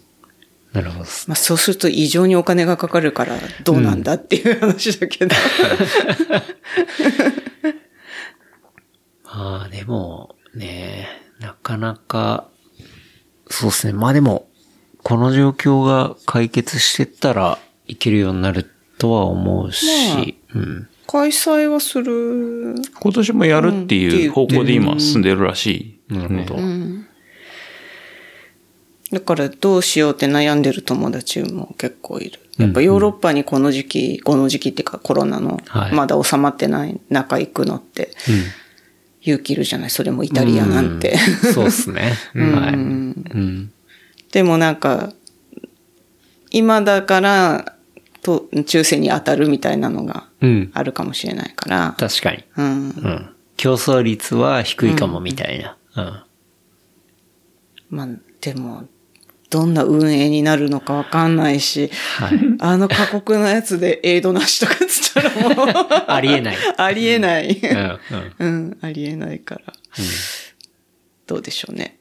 C: なるほど。
E: まあそうすると異常にお金がかかるからどうなんだっていう話だけど。
C: まあでも、ねなかなか、そうですね。まあでも、この状況が解決してったらいけるようになるとは思うし、うん。
E: 開催はする。
D: 今年もやるっていう方向で今進んでるらしい。
C: なるほど。
E: だからどうしようって悩んでる友達も結構いる。やっぱヨーロッパにこの時期、この時期っていうかコロナの
C: はい
E: まだ収まってない中行くのって勇気いるじゃない？それもイタリアなんて。
C: うんそうですね。はい。うん。
E: でもなんか、今だから、と、抽選に当たるみたいなのが
C: うん。
E: あるかもしれないから。
C: 確かに。
E: うん。
C: うん。競争率は低いかもみたいな。うん。
E: まあ、でも、どんな運営になるのかわかんないし、
C: はい。
E: あの過酷なやつでエイドなしとかっつったらもう、
C: ありえない。
E: ありえない。
C: うん。うん。
E: うん、ありえないから。どうでしょうね。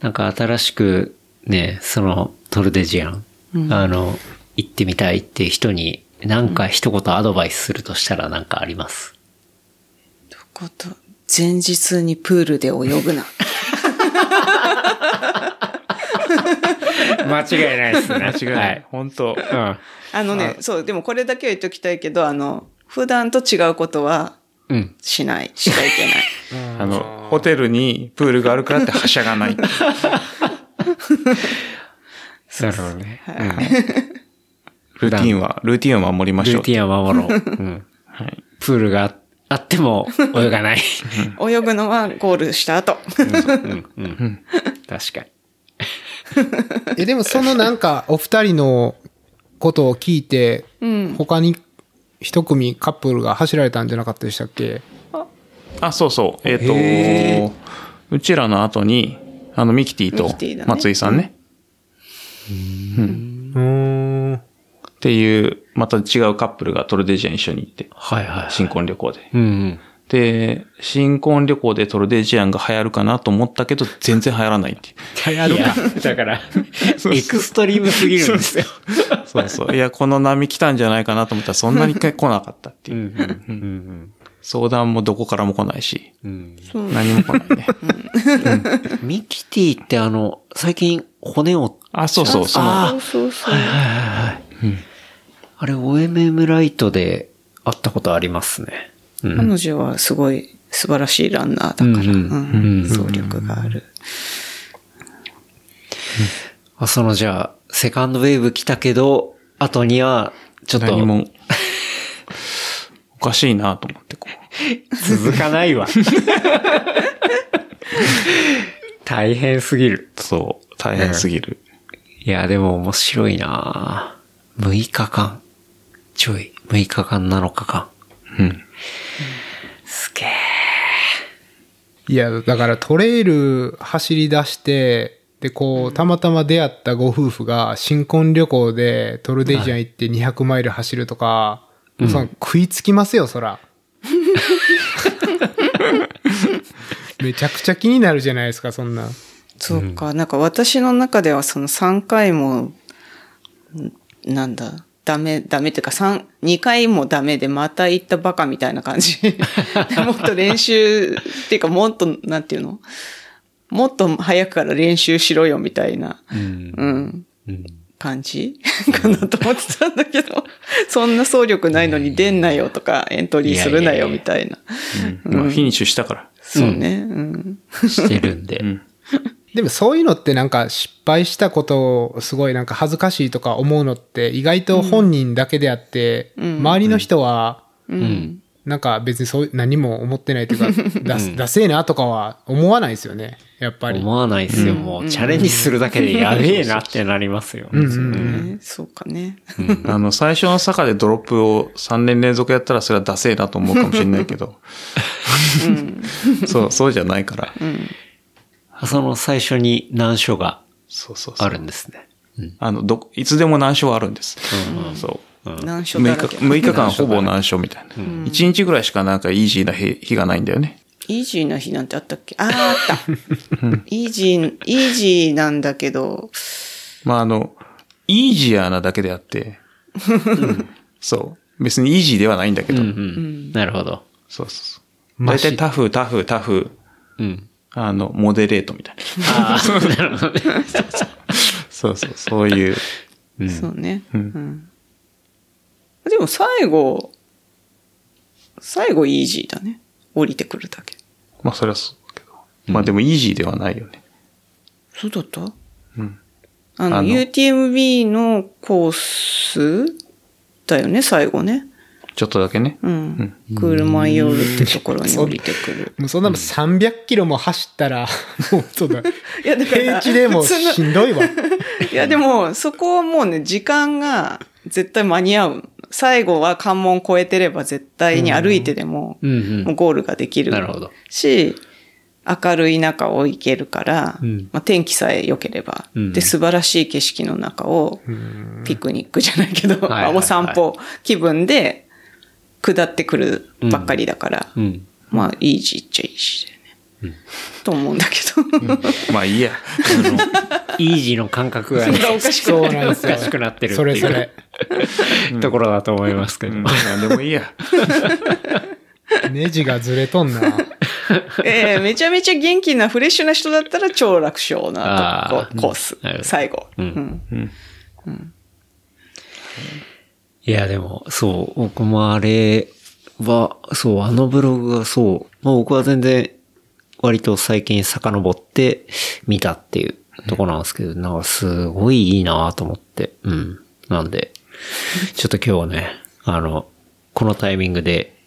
C: なんか新しくね、そのトルデジアン、あの、行ってみたいっていう人に、なんか一言アドバイスするとしたらなんかあります？
E: こと、前日にプールで泳ぐな。
C: 間違いないですね。
D: 間違いない。本当
C: うん。
E: あのね、そう、でもこれだけは言っときたいけど、あの、普段と違うことは
C: うん。
E: しない、しちゃいけない。
D: あの、ホテルにプールがあるからってはしゃがない。
C: なるほどね。
D: ルーティンは、ルーティンは守りましょう。
C: ルーティンは守ろう。うん。
D: はい。
C: プールがあっても泳がない。
E: 泳ぐのはゴールした後。
C: うん。うん。確かに。
B: え、でもそのなんか、お二人のことを聞いて、
E: うん。
B: 他に一組カップルが走られたんじゃなかったでしたっけ？
D: あ、そうそう。えっ、
C: へ
D: と、うちらの後に、あの、ミキティと松井さんね。
B: うーん。
D: っていう、また違うカップルがトルデジアに一緒に行って、
C: はいはい。
D: 新婚旅行で。
C: うんうん。
D: で、新婚旅行でトルデジアンが流行るかなと思ったけど、全然流行らないっていう。
C: 流行るか。だから、エクストリームすぎるんですよ。
D: そうそう。いや、この波来たんじゃないかなと思ったら、そんなに来なかったっていう。
C: うん
D: 相談もどこからも来ないし、
C: うん。
D: 何も来ないね。
C: ミキティってあの、最近骨を、
D: あ、そうそう、その、
C: あ
E: そうそうそう。
C: あれ OMM ライトで会ったことありますね。うん
E: 彼女はすごい素晴らしいランナーだから、
C: うんうん
E: うん
C: うん
E: 走力がある。
C: あそのじゃあ、セカンドウェーブ来たけど、後には、ちょっと、
D: 何も、おかしいなと思って、こう。
C: 続かないわ。大変すぎる。
D: そう、大変すぎる。
C: いや、でも面白いな6日間。ちょい。6日間、7日間。
D: うん。
C: すげえ。
B: いや、だからトレイル走り出して、で、こう、たまたま出会ったご夫婦が新婚旅行でトルデジアン行って200マイル走るとか、もうその食いつきますよ、そら。めちゃくちゃ気になるじゃないですか、そんな。
E: そうか、なんか私の中ではその3回も、んなんだ、ダメ、ダメっていうか3、2回もダメでまた行ったバカみたいな感じ。で もっと練習っていうかもっと、なんていうの？もっと早くから練習しろよみたいな、うん、感じ？かなと思ってたんだけど、そんな走力ないのに出んなよとかエントリーするなよみたいな。
D: まあ、フィニッシュしたから。
E: そうね。うん。
C: してるんで。
B: でもそういうのってなんか失敗したことをすごいなんか恥ずかしいとか思うのって意外と本人だけであって、周りの人は、なんか別にそう何も思ってないというか、だダセえなとかは思わないですよね。やっぱり。
C: 思わないですよ。もう、チャレンジするだけでやべえなってなりますよ。
E: ねそうかね。
D: あの、最初の坂でドロップを3年連続やったらそれはダセえなと思うかもしれないけど。そう、そうじゃないから。
C: その最初に難所が
D: そうそうそう。
C: あるんですね。
D: あの、ど、いつでも難所はあるんです。そう。
E: 難所
D: 6
E: だらけ。
D: 日、6日間ほぼ難所みたいな。1日ぐらいしかなんかイージーな日日がないんだよね。
E: イージーな日なんてあったっけ？ああ、あった。イージー、イージーなんだけど、
D: まああの、イージアなだけであって、そう。別にイージーではないんだけど、
C: うん。なるほど。
D: そうそうそう。大体タフ、タフ、タフ、
C: うん。
D: あの、モデレートみたいな。
C: ああ、なるほどね。
D: そうそう、そういう。
E: そうね。うんでも最後、最後イージーだね。降りてくるだけ。
D: まあそれはそうだけど。まあでもイージーではないよね。
E: そうだった？
D: うん。
E: あの、
D: あの
E: UTMB のコースだよね、最後ね。
D: ちょっとだけね。
E: うん。クールマンヨールってところに降りてくる。
B: もうそんなもん300キロも走ったら、もうそうだ。
E: いや、だから、
B: 平地でもしんどいわ。
E: いや、でも、そこはもうね、時間が絶対間に合う。最後は関門越えてれば絶対に歩いてでも、もうゴールができる。
C: なるほど
E: し、明るい中を行けるから、
C: ん
E: まあ、天気さえ良ければ、
C: うん
E: で、素晴らしい景色の中を、ピクニックじゃないけど、
C: はいはいはい
E: お散歩気分で下ってくるばっかりだから、
C: うん。
E: まあ、イージーっちゃイージーだよね。と思うんだけど。
D: まあいいや。
C: イージーの感覚がね、
E: おかしく
B: なんですよ
C: おかしくなってるって
B: それそ
C: いう
B: れ。
C: ところだと思いますけど。
D: うんなんでもいいや。
B: ネジがずれとんな。
E: ええめちゃめちゃ元気なフレッシュな人だったら超楽勝なコース最後。
C: うん
E: うん
C: いや、でも、そう、僕もあれは、そう、あのブログがそう、まあ僕は全然、割と最近遡って見たっていうとこなんですけど、なんかすごいいいなと思って、うん。なんで、ちょっと今日はね、あの、このタイミングで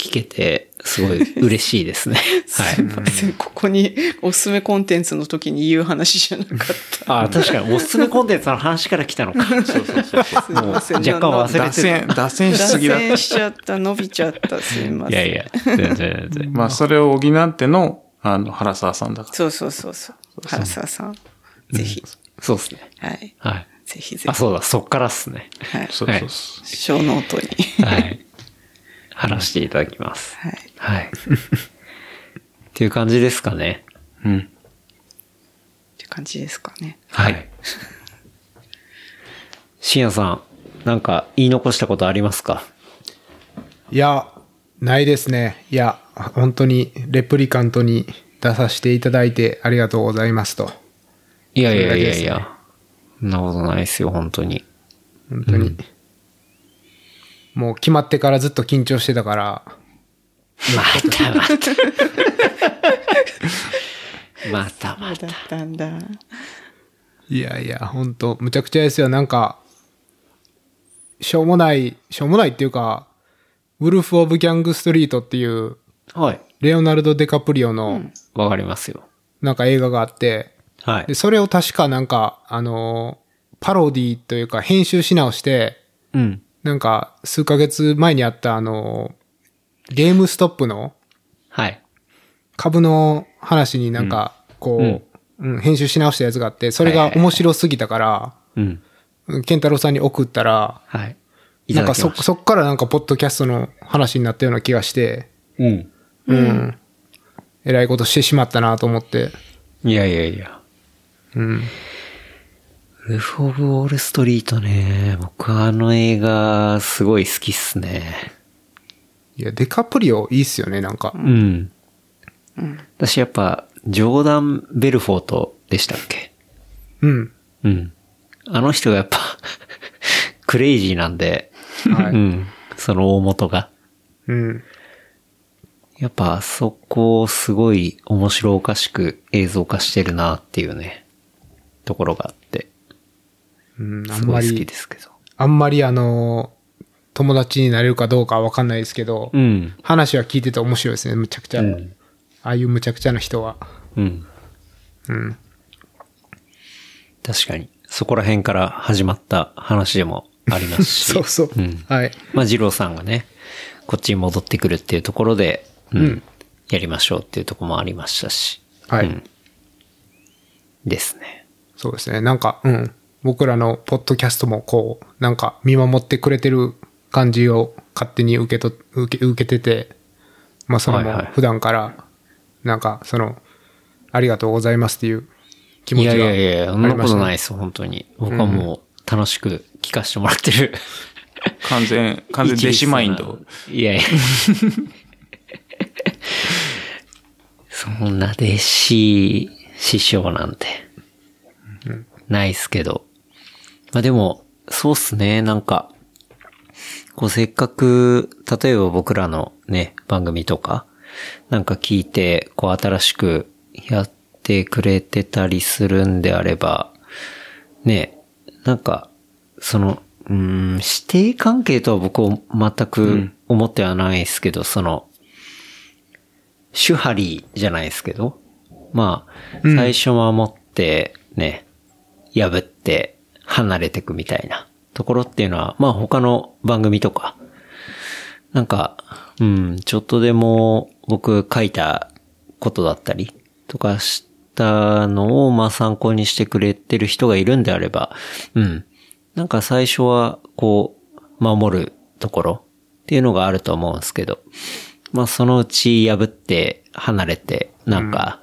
C: 聞けて、すごい嬉しいですね。はい。
E: すいません、ここにおすすめコンテンツの時に言う話じゃなかった。
C: あ、確かに、おすすめコンテンツの話から来たのか。そうそうそう。若干忘れ
D: 脱
C: てる。
D: 線、脱線しすぎだ
E: 脱線しちゃった、伸びちゃった、すいません。
C: いやいや、全然全然。
D: まあ、それを補っての、あの、原沢さんだから。
E: そうそうそうそう。原沢さん、ぜひ。
C: そうですね。
E: はい。
C: はい。
E: ぜひぜひ。
C: あ、そうだ、そっからっすね。
E: はい。
D: そうそうそう。
E: 小ノートに。
C: はい。話していただきます。
E: はい。
C: はい。っていう感じですかね。
D: うん。
E: って感じですかね。
C: はい。しんやさん、なんか言い残したことありますか？
B: いや、ないですね。いや、本当にレプリカントに出させていただいてありがとうございますと。
C: いやいやいやいや。そんなことないですよ、本当に。
B: 本当に。もう決まってからずっと緊張してたから、
C: またまた。またまた。
E: だったんだ。
B: いやいや、本当むちゃくちゃですよ。なんか、しょうもない、しょうもないっていうか、ウルフ・オブ・ギャング・ストリートっていう、
C: はい。
B: レオナルド・デカプリオの、
C: わかりますよ。
B: なんか映画があって、
C: はい
B: で、。それを確かなんか、あのーパロディというか編集し直して、
C: うん。
B: なんか、数ヶ月前にあったあのーゲームストップの
C: はい。
B: 株の話になんか、こう、うん編集し直したやつがあって、それが面白すぎたから、
C: うん。
B: うんケンタロウさんに送ったら、
C: はい。い
B: なんかそ。そっからなんか、ポッドキャストの話になったような気がして、
C: うん。
B: うん。えらいことしてしまったなと思って、
C: いやいやいや。
B: うん。
C: ウルフ・オブ・ウォール・ストリートね。僕はあの映画、すごい好きっすね。
B: いや、デカプリオいいっすよね、なんか
C: う。ん。私やっぱ、ジョーダン・ベルフォートでしたっけ？
B: うん。
C: うん。あの人がやっぱ、クレイジーなんで、
B: はい。
C: うん。その大元が。
B: うん。
C: やっぱ、あそこをすごい面白おかしく映像化してるなっていうね、ところがあって、
B: うん、あんま
C: すごい好き
B: り
C: で、すけど。
B: あんまりあの、友達になれるかどうかはわかんないですけど、
C: うん。
B: 話は聞いてて面白いですね、むちゃくちゃ。
C: うん
B: ああいうむちゃくちゃな人は。
C: うん。
B: うん。
C: 確かに。そこら辺から始まった話でもありますし。
B: そうそう。
C: うん。
B: はい。
C: まあ、二郎さんがね、こっちに戻ってくるっていうところで、うん。
B: うん
C: やりましょうっていうところもありましたし。
B: はい
C: うんですね。
B: そうですね。なんか、うん。僕らのポッドキャストもこう、なんか見守ってくれてる感じを勝手に受けと、受け、受けてて、まあそれも普段から、なんかその、ありがとうございますっていう気持
C: い
B: ちがあ
C: やいやいや、そんなこ。とないです、本当に。僕はもう楽しく聞かせてもらってる。
D: 完全、完全弟子マインド。
C: いやいや。そんな弟子、師匠なんて、ないっすけど。まあでも、そうっすね、なんか、こうせっかく、例えば僕らのね、番組とか、なんか聞いて、こう新しくやってくれてたりするんであれば、ね、なんか、その、うーん、指定関係とは僕は全く思ってはないですけど、その、手張りじゃないですけど、まあ、最初守って、ね、破って離れてくみたいな。ところっていうのは、まあ他の番組とか、なんか、うん、ちょっとでも僕書いたことだったりとかしたのを、まあ参考にしてくれてる人がいるんであれば、うん。なんか最初は、こう、守るところっていうのがあると思うんですけど、まあそのうち破って離れて、なんか、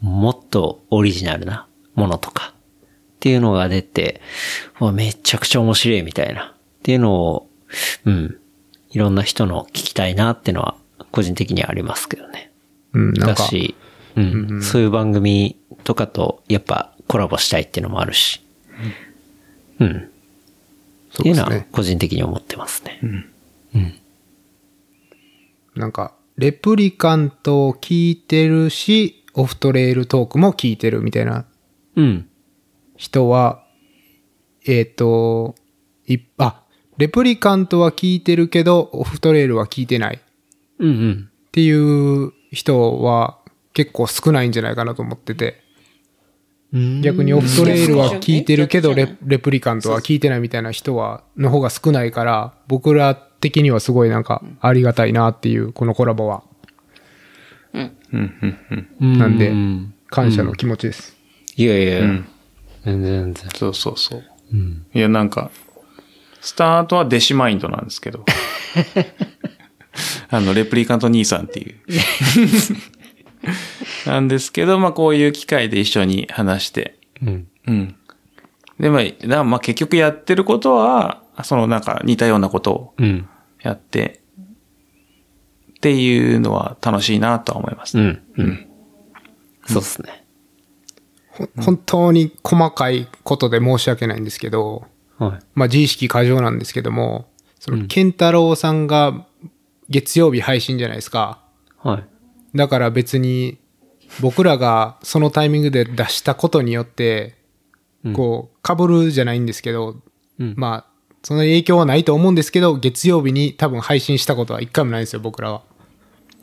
C: もっとオリジナルなものとかっていうのが出て、めちゃくちゃ面白いみたいなっていうのを、うん、いろんな人の聞きたいなっていうのは個人的にはありますけどね。
B: うん、なんか、
C: だし、うん、そういう番組とかとやっぱコラボしたいっていうのもあるし、うん。っていうのは
B: そうですね。
C: 個人的に思ってますね。
B: なんか、レプリカントを聞いてるし、オフトレイルトークも聞いてるみたいな
C: うん。
B: 人は、えっ、と、い、あ、レプリカントは聞いてるけど、オフトレイルは聞いてない。
C: うんうん。
B: っていう人は結構少ないんじゃないかなと思ってて。逆にオフトレイルは聞いてるけどレ、レプリカントは聞いてないみたいな人は、の方が少ないから、僕ら的にはすごいなんかありがたいなっていう、このコラボは。
D: うん、うん、うん。
B: なんで
C: うん
B: 感謝の気持ちです。
C: いやいや、
D: うん
C: 全然全然。
D: そうそうそう。
C: うん。
D: いや、なんか、スタートはデシマインドなんですけど。あの、レプリカント兄さんっていう。なんですけど、まあ、こういう機会で一緒に話して。
C: うん。
D: うん。で、まあ、まあ、結局やってることは、そのなんか似たようなことを
C: うん。
D: やって、っていうのは楽しいなとは思いますね。
C: うん。うん。そうっすね。
B: ほ本当に細かいことで申し訳ないんですけど、
C: はい。
B: まあ自意識過剰なんですけども、その、ケンタロウさんが月曜日配信じゃないですか。
C: はい。
B: だから別に、僕らがそのタイミングで出したことによって、こう、被るじゃないんですけど、
C: うん
B: まあ、その影響はないと思うんですけど、月曜日に多分配信したことは一回もないんですよ、僕らは。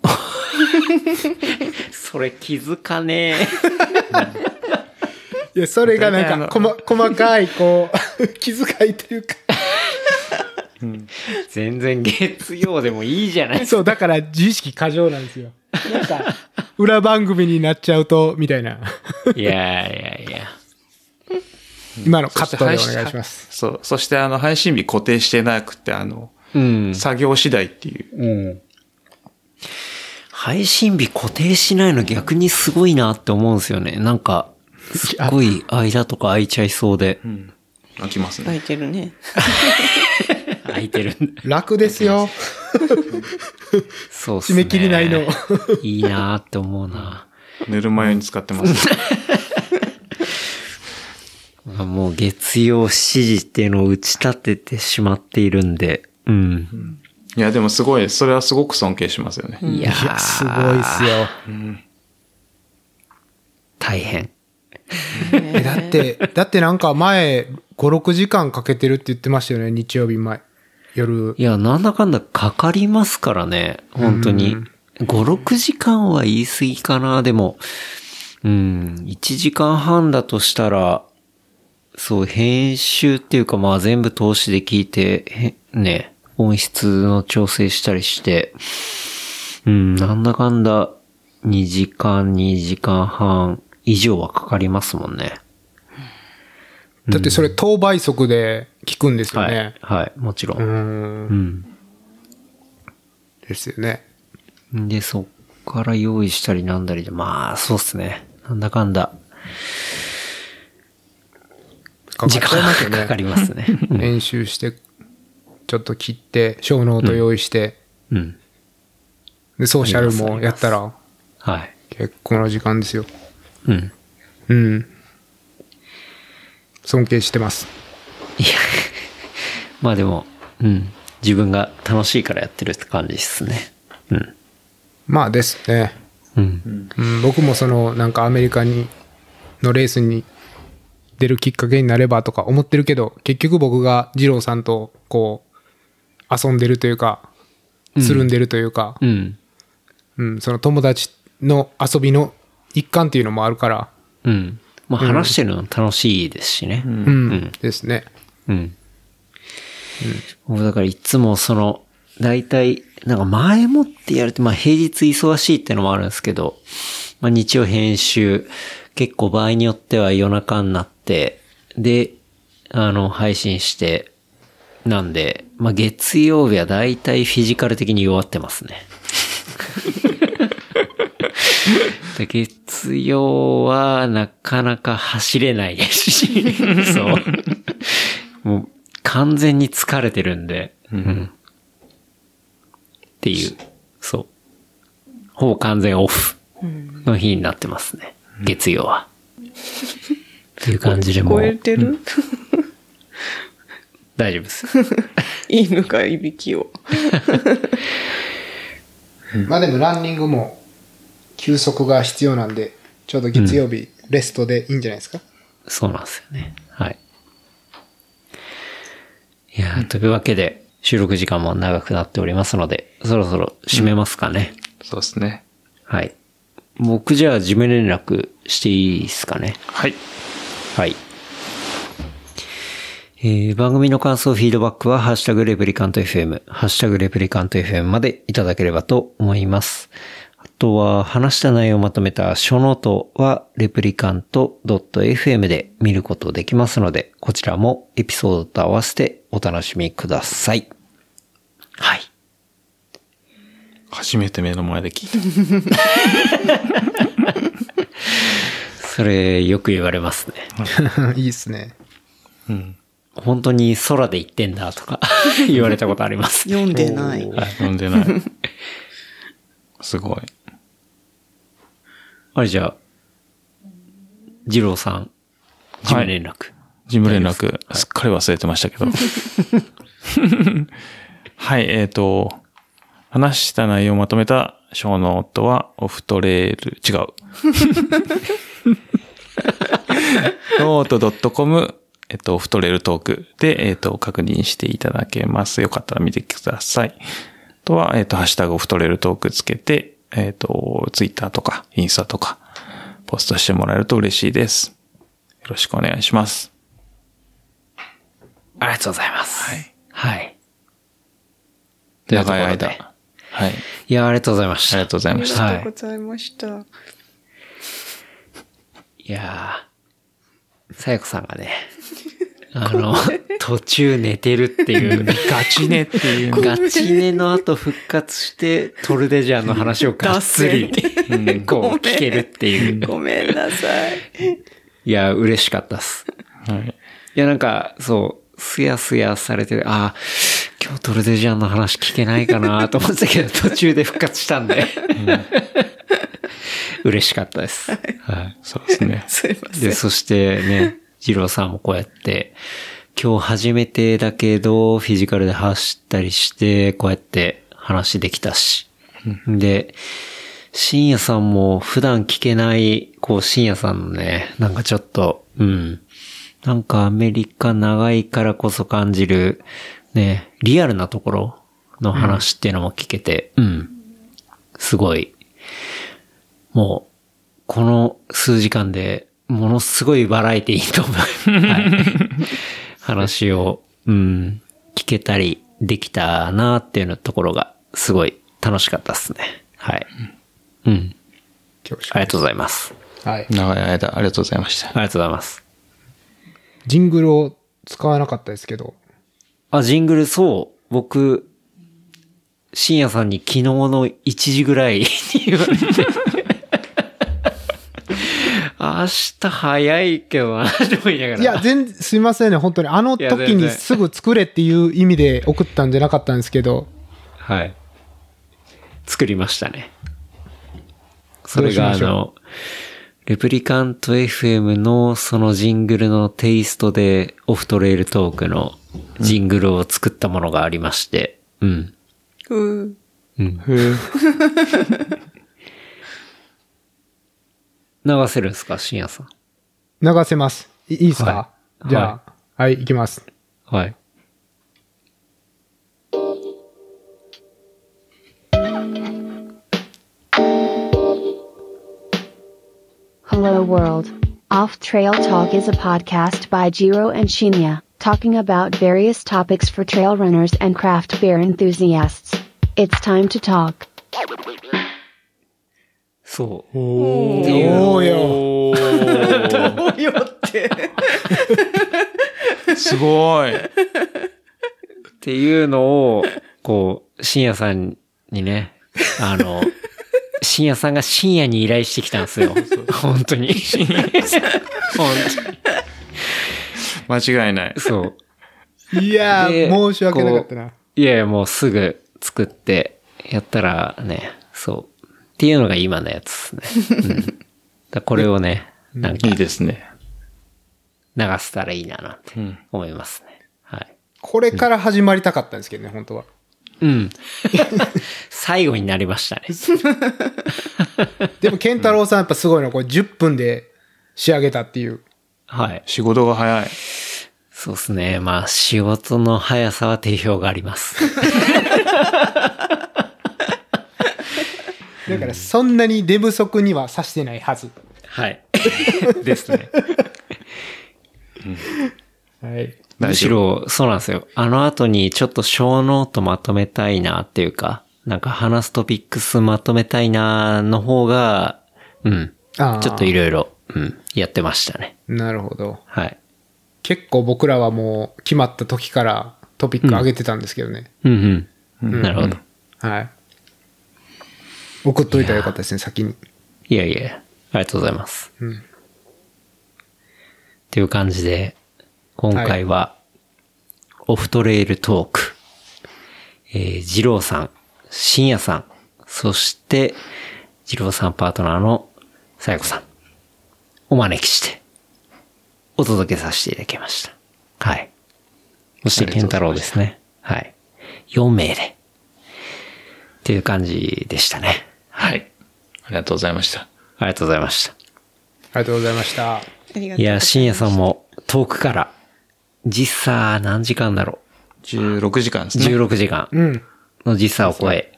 C: それ気づかねえ。
B: いや、それがなんか、細、細かい、こう、気遣いというか。
C: 全然月曜でもいいじゃない
B: そう、だから自意識過剰なんですよ。なんか、裏番組になっちゃうと、みたいな。
C: いやいやいや。
B: 今のカットでお願いします。
D: そう。そして、あの、配信日固定してなくて、あの、
C: うん。
D: 作業次第っていう。
C: うん。配信日固定しないの逆にすごいなって思うんですよね。なんか、すっごい間とか空いちゃいそうで。
D: うん。飽きます
E: 空
D: ね。
E: いてるね。
C: 空いてる。
B: 楽ですよ。
C: そうっすね。
B: 締め切りないの。
C: いいなって思うな。
D: 寝る前に使ってます。
C: もう月曜7時っていうのを打ち立ててしまっているんで。うん。
D: いや、でもすごい、それはすごく尊敬しますよね。
C: いや
B: いや、すごいっすよ。
C: 大変。
B: えだって、だってなんか前、5、6時間かけてるって言ってましたよね、日曜日前。夜。
C: いや、なんだかんだかかりますからね。本当に。5、6時間は言い過ぎかな。でも、うん、1時間半だとしたら、そう、編集っていうかまあ全部通しで聞いて、へね、音質の調整したりして、うん、なんだかんだ2時間、2時間半以上はかかりますもんね。
B: だってそれ当倍速で聞くんですよ
C: はい
B: ね。。
C: はい、もちろ。
B: うんーん。
C: うん。
B: ですよね。
C: で、そっから用意したりなんだりで、まあ、そうっすね。なんだかんだ、時
B: かかっちゃい
C: 間。がかかりますね。
B: 練習して、ちょっと切って、小ノート用意して、
C: うん。
B: で、ソーシャルもやったら、
C: はい。
B: 結構な時間ですよ。
C: うん。
B: うん。尊敬してます。
C: いや、まあでも、うん。自分が楽しいからやってるって感じですね。うん。
B: まあですね。
C: うん。
B: うん、僕もその、なんかアメリカに、のレースに出るきっかけになればとか思ってるけど、結局僕が二郎さんと、こう、遊んでるというか、つるんでるというか、
C: うん。
B: うん、その友達の遊びの一環っていうのもあるから、
C: うん。まあ話してるの楽しいですしね。
B: うん、ですね。
C: うん。僕だからいつもその、大体、なんか前もってやると、まあ平日忙しいってのもあるんですけど、まあ日曜編集、結構場合によっては夜中になって、で、あの、配信して、なんで、まあ月曜日は大体フィジカル的に弱ってますね。で月曜はなかなか走れないですし、そう。もう完全に疲れてるんで、うんっていう、そう。ほぼ完全オフの日になってますね。月曜は。っていう感じで
E: 聞
C: もう
E: こえてる？
C: 大丈夫です。
E: 犬がいびきを。
B: まあでもランニングも休息が必要なんで、ちょうど月曜日、レストでいいんじゃないですか？
C: そうなんですよね。はい。いやーというわけで、収録時間も長くなっておりますので、そろそろ締めますかね。
D: そうですね。
C: はい。僕じゃあ事務連絡していいですかね？
D: はい。
C: はい。えー番組の感想、フィードバックは、ハッシュタグレプリカント FM、ハッシュタグレプリカント FM までいただければと思います。あとは、話した内容をまとめたショーノートは、 replicant.fm で見ることできますので、こちらもエピソードと合わせてお楽しみください。はい。
D: 初めて目の前で聞いた。
C: それ、よく言われますね。
B: いいっすね。
D: うん。
C: 本当に空で行ってんだとか 言われたことあります。
E: 読んでない。
D: 読んでない。すごい。
C: あれじゃあ、二郎さん、事務連絡。
D: 事務連絡、すっかり忘れてましたけど。はい、えっ、と、話した内容をまとめた小ノートは、オフトレール、違う。ノート .com、えっと、オフトレールトークで、えっと、確認していただけます。よかったら見てください。あとは、えっと、ハッシュタグオフトレールトークつけて、えっと、ツイッターとか、インスタとか、ポストしてもらえると嬉しいです。よろしくお願いします。
C: ありがとうございます。
D: はい。
C: はい。
D: 長い間。はい。
C: いや、ありがとうございました。
D: ありがとうございました。
E: ありがとうございました。
C: いやー、さやこさんがね、あの、途中寝てるっていう、
D: ガチねっていう。
C: ガチ寝の後復活して、トルデジャーの話をがっつり、こう聞けるっていう。
E: ごめんなさい。
C: いや、嬉しかったっす。
D: はい。
C: いや、なんか、そう、すやすやされてる。ああ、今日トルデジャーの話聞けないかなと思ってたけど、途中で復活したんで。嬉しかったです。はい。
D: そうですね。
E: すいませ
C: で、
E: ん。
C: そしてね、二郎さんもこうやって、今日初めてだけど、フィジカルで走ったりして、こうやって話できたし。で、深夜さんも普段聞けない、こう、深夜さんのね、なんかちょっと、うん。なんかアメリカ長いからこそ感じる、ね、リアルなところの話っていうのも聞けて、うん。すごい、もう、この数時間で、ものすごいバラエティーと思う、はい、話を、うん、聞けたりできたなっていうのところが、すごい楽しかったですね。はい。うん。ありがとうございます。
B: はい。
D: 長い間、ありがとうございました。
C: ありがとうございます。
B: ジングルを使わなかったですけど、
C: あ、ジングル、そう。僕、深夜さんに昨日の1時ぐらいに言われて。明日早いけどな、いながら。
B: いや、全然、すいませんね、本当に。あの時にすぐ作れっていう意味で送ったんじゃなかったんですけど、
C: はい。作りましたね。それがあの、レプリカント FM のそのジングルのテイストでオフトレイルトークのジングルを作ったものがありまして、うん。
E: う
C: うん。流せるんですか深夜さん。
B: 流せます。いいいですか、
C: はい
B: じゃあ、はい、行きます。
C: はい。
A: Hello World. Off Trail Talk is a podcast by Jiro and Shinya, talking about various topics for trail runners and craft beer enthusiasts. It's time to talk.
C: そう。
B: おーよ。
E: どうよって。
D: すごい。
C: っていうのを、こう、深夜さんにね、あの、深夜さんが深夜に依頼してきたんですよ。本当に。本当
D: 間違いない
C: に。。そう。
B: いや
C: で
B: ー、申し訳なかったな。
C: いやいや、もうすぐ作って、やったらね、そう。っていうのが今のやつですね。うん、だこれをね、なんか
D: いいですね。
C: 流せたらいいななんて
D: うん。
C: 思いますね。はい。
B: これから始まりたかったんですけどね、本当は。
C: うん。最後になりましたね。
B: でも、ケンタロウさんやっぱすごいのは、これ10分で仕上げたっていう。
C: はい。
D: 仕事が早い。
C: そうですね。まあ、仕事の速さは定評があります。
B: だからそんなに出不足にはさしてないはず。
C: はい。
D: ですね。
B: はい。
C: む。しろ、そうなんですよ。あの後にちょっとショーノートまとめたいなっていうか、なんか話すトピックスまとめたいなの方が、うん。ちょっといろいろ、うん、やってましたね。
B: なるほど。
C: はい。
B: 結構僕らはもう決まった時からトピック上げてたんですけどね。
C: うんうん。なるほど。
B: はい。送っといたらよかったですね、先に。
C: いやいや、ありがとうございます。
B: うん。
C: っていう感じで、今回は、オフトレイルトーク、えー、二郎さん、深夜さん、そして、二郎さんパートナーのさやこさん、お招きして、お届けさせていただきました。はい。そして、健太郎ですね。はい。4名で、っていう感じでしたね。
D: はい。ありがとうございました。
C: ありがとうございました。
B: ありがとうございました。
E: い
C: や、深夜さんも遠くから、実差何時間だろ
D: 16時間です
C: う。
D: ね。
C: 16時間
B: うん。
C: の時差を超え、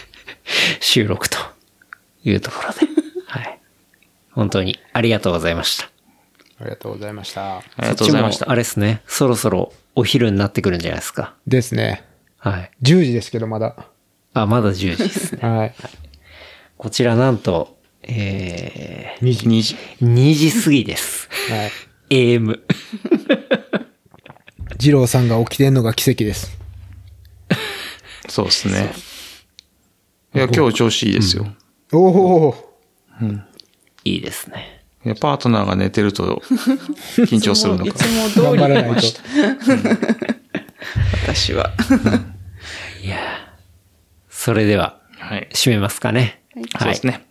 C: 収録というところで、はい。本当にありがとうございました。
B: ありがとうございました。
D: ありがとうございました。
C: あれですね、そろそろお昼になってくるんじゃないですか。
B: ですね。
C: はい。
B: 10時ですけど、まだ。
C: あ、まだ10時ですね。
B: はい。
C: こちらなんと、え
B: 2時。
D: 2時。
C: ー、2時過ぎです。
B: はい。
C: AM。
B: 二郎さんが起きてんのが奇跡です。
D: そうですね。いや、今日調子いいですよ。
B: おお
C: いいですね。
D: いやパートナーが寝てると緊張するのか
E: いつ。も通
B: 頑張らないと
E: り出まし。た。私は。
C: いやーそれでは、
D: はい。
C: 締めますかね。
D: そうですね。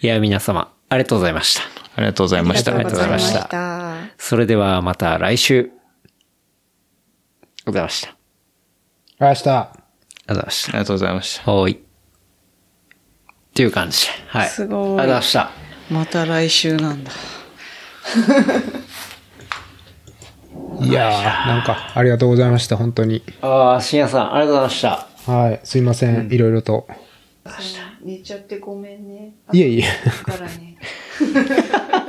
C: いや、皆様、ありがとうございました。
D: ありがとうございました。
C: ありがとうございました
E: た。
C: それではまた来週。ありがとうございました。ありがとうございまし
D: ありがとうございました。
C: た。はーい。っていう感じで。はい。
E: すごい
C: ありがとうございました。
E: また来週なんだ。
B: いやー、なんか、ありがとうございました、本当に。
C: ああ、深夜さん、ありがとうございました。
B: はい。すいません、いろいろと。
E: 寝ちゃってごめんね。
B: いえいえ。
E: からね。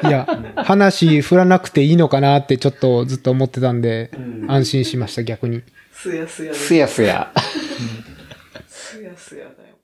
B: いや、話振らなくていいのかなってちょっとずっと思ってたんで、安心しました、逆に。
E: すやすやです。
C: すやすや。
E: すやすやだよ。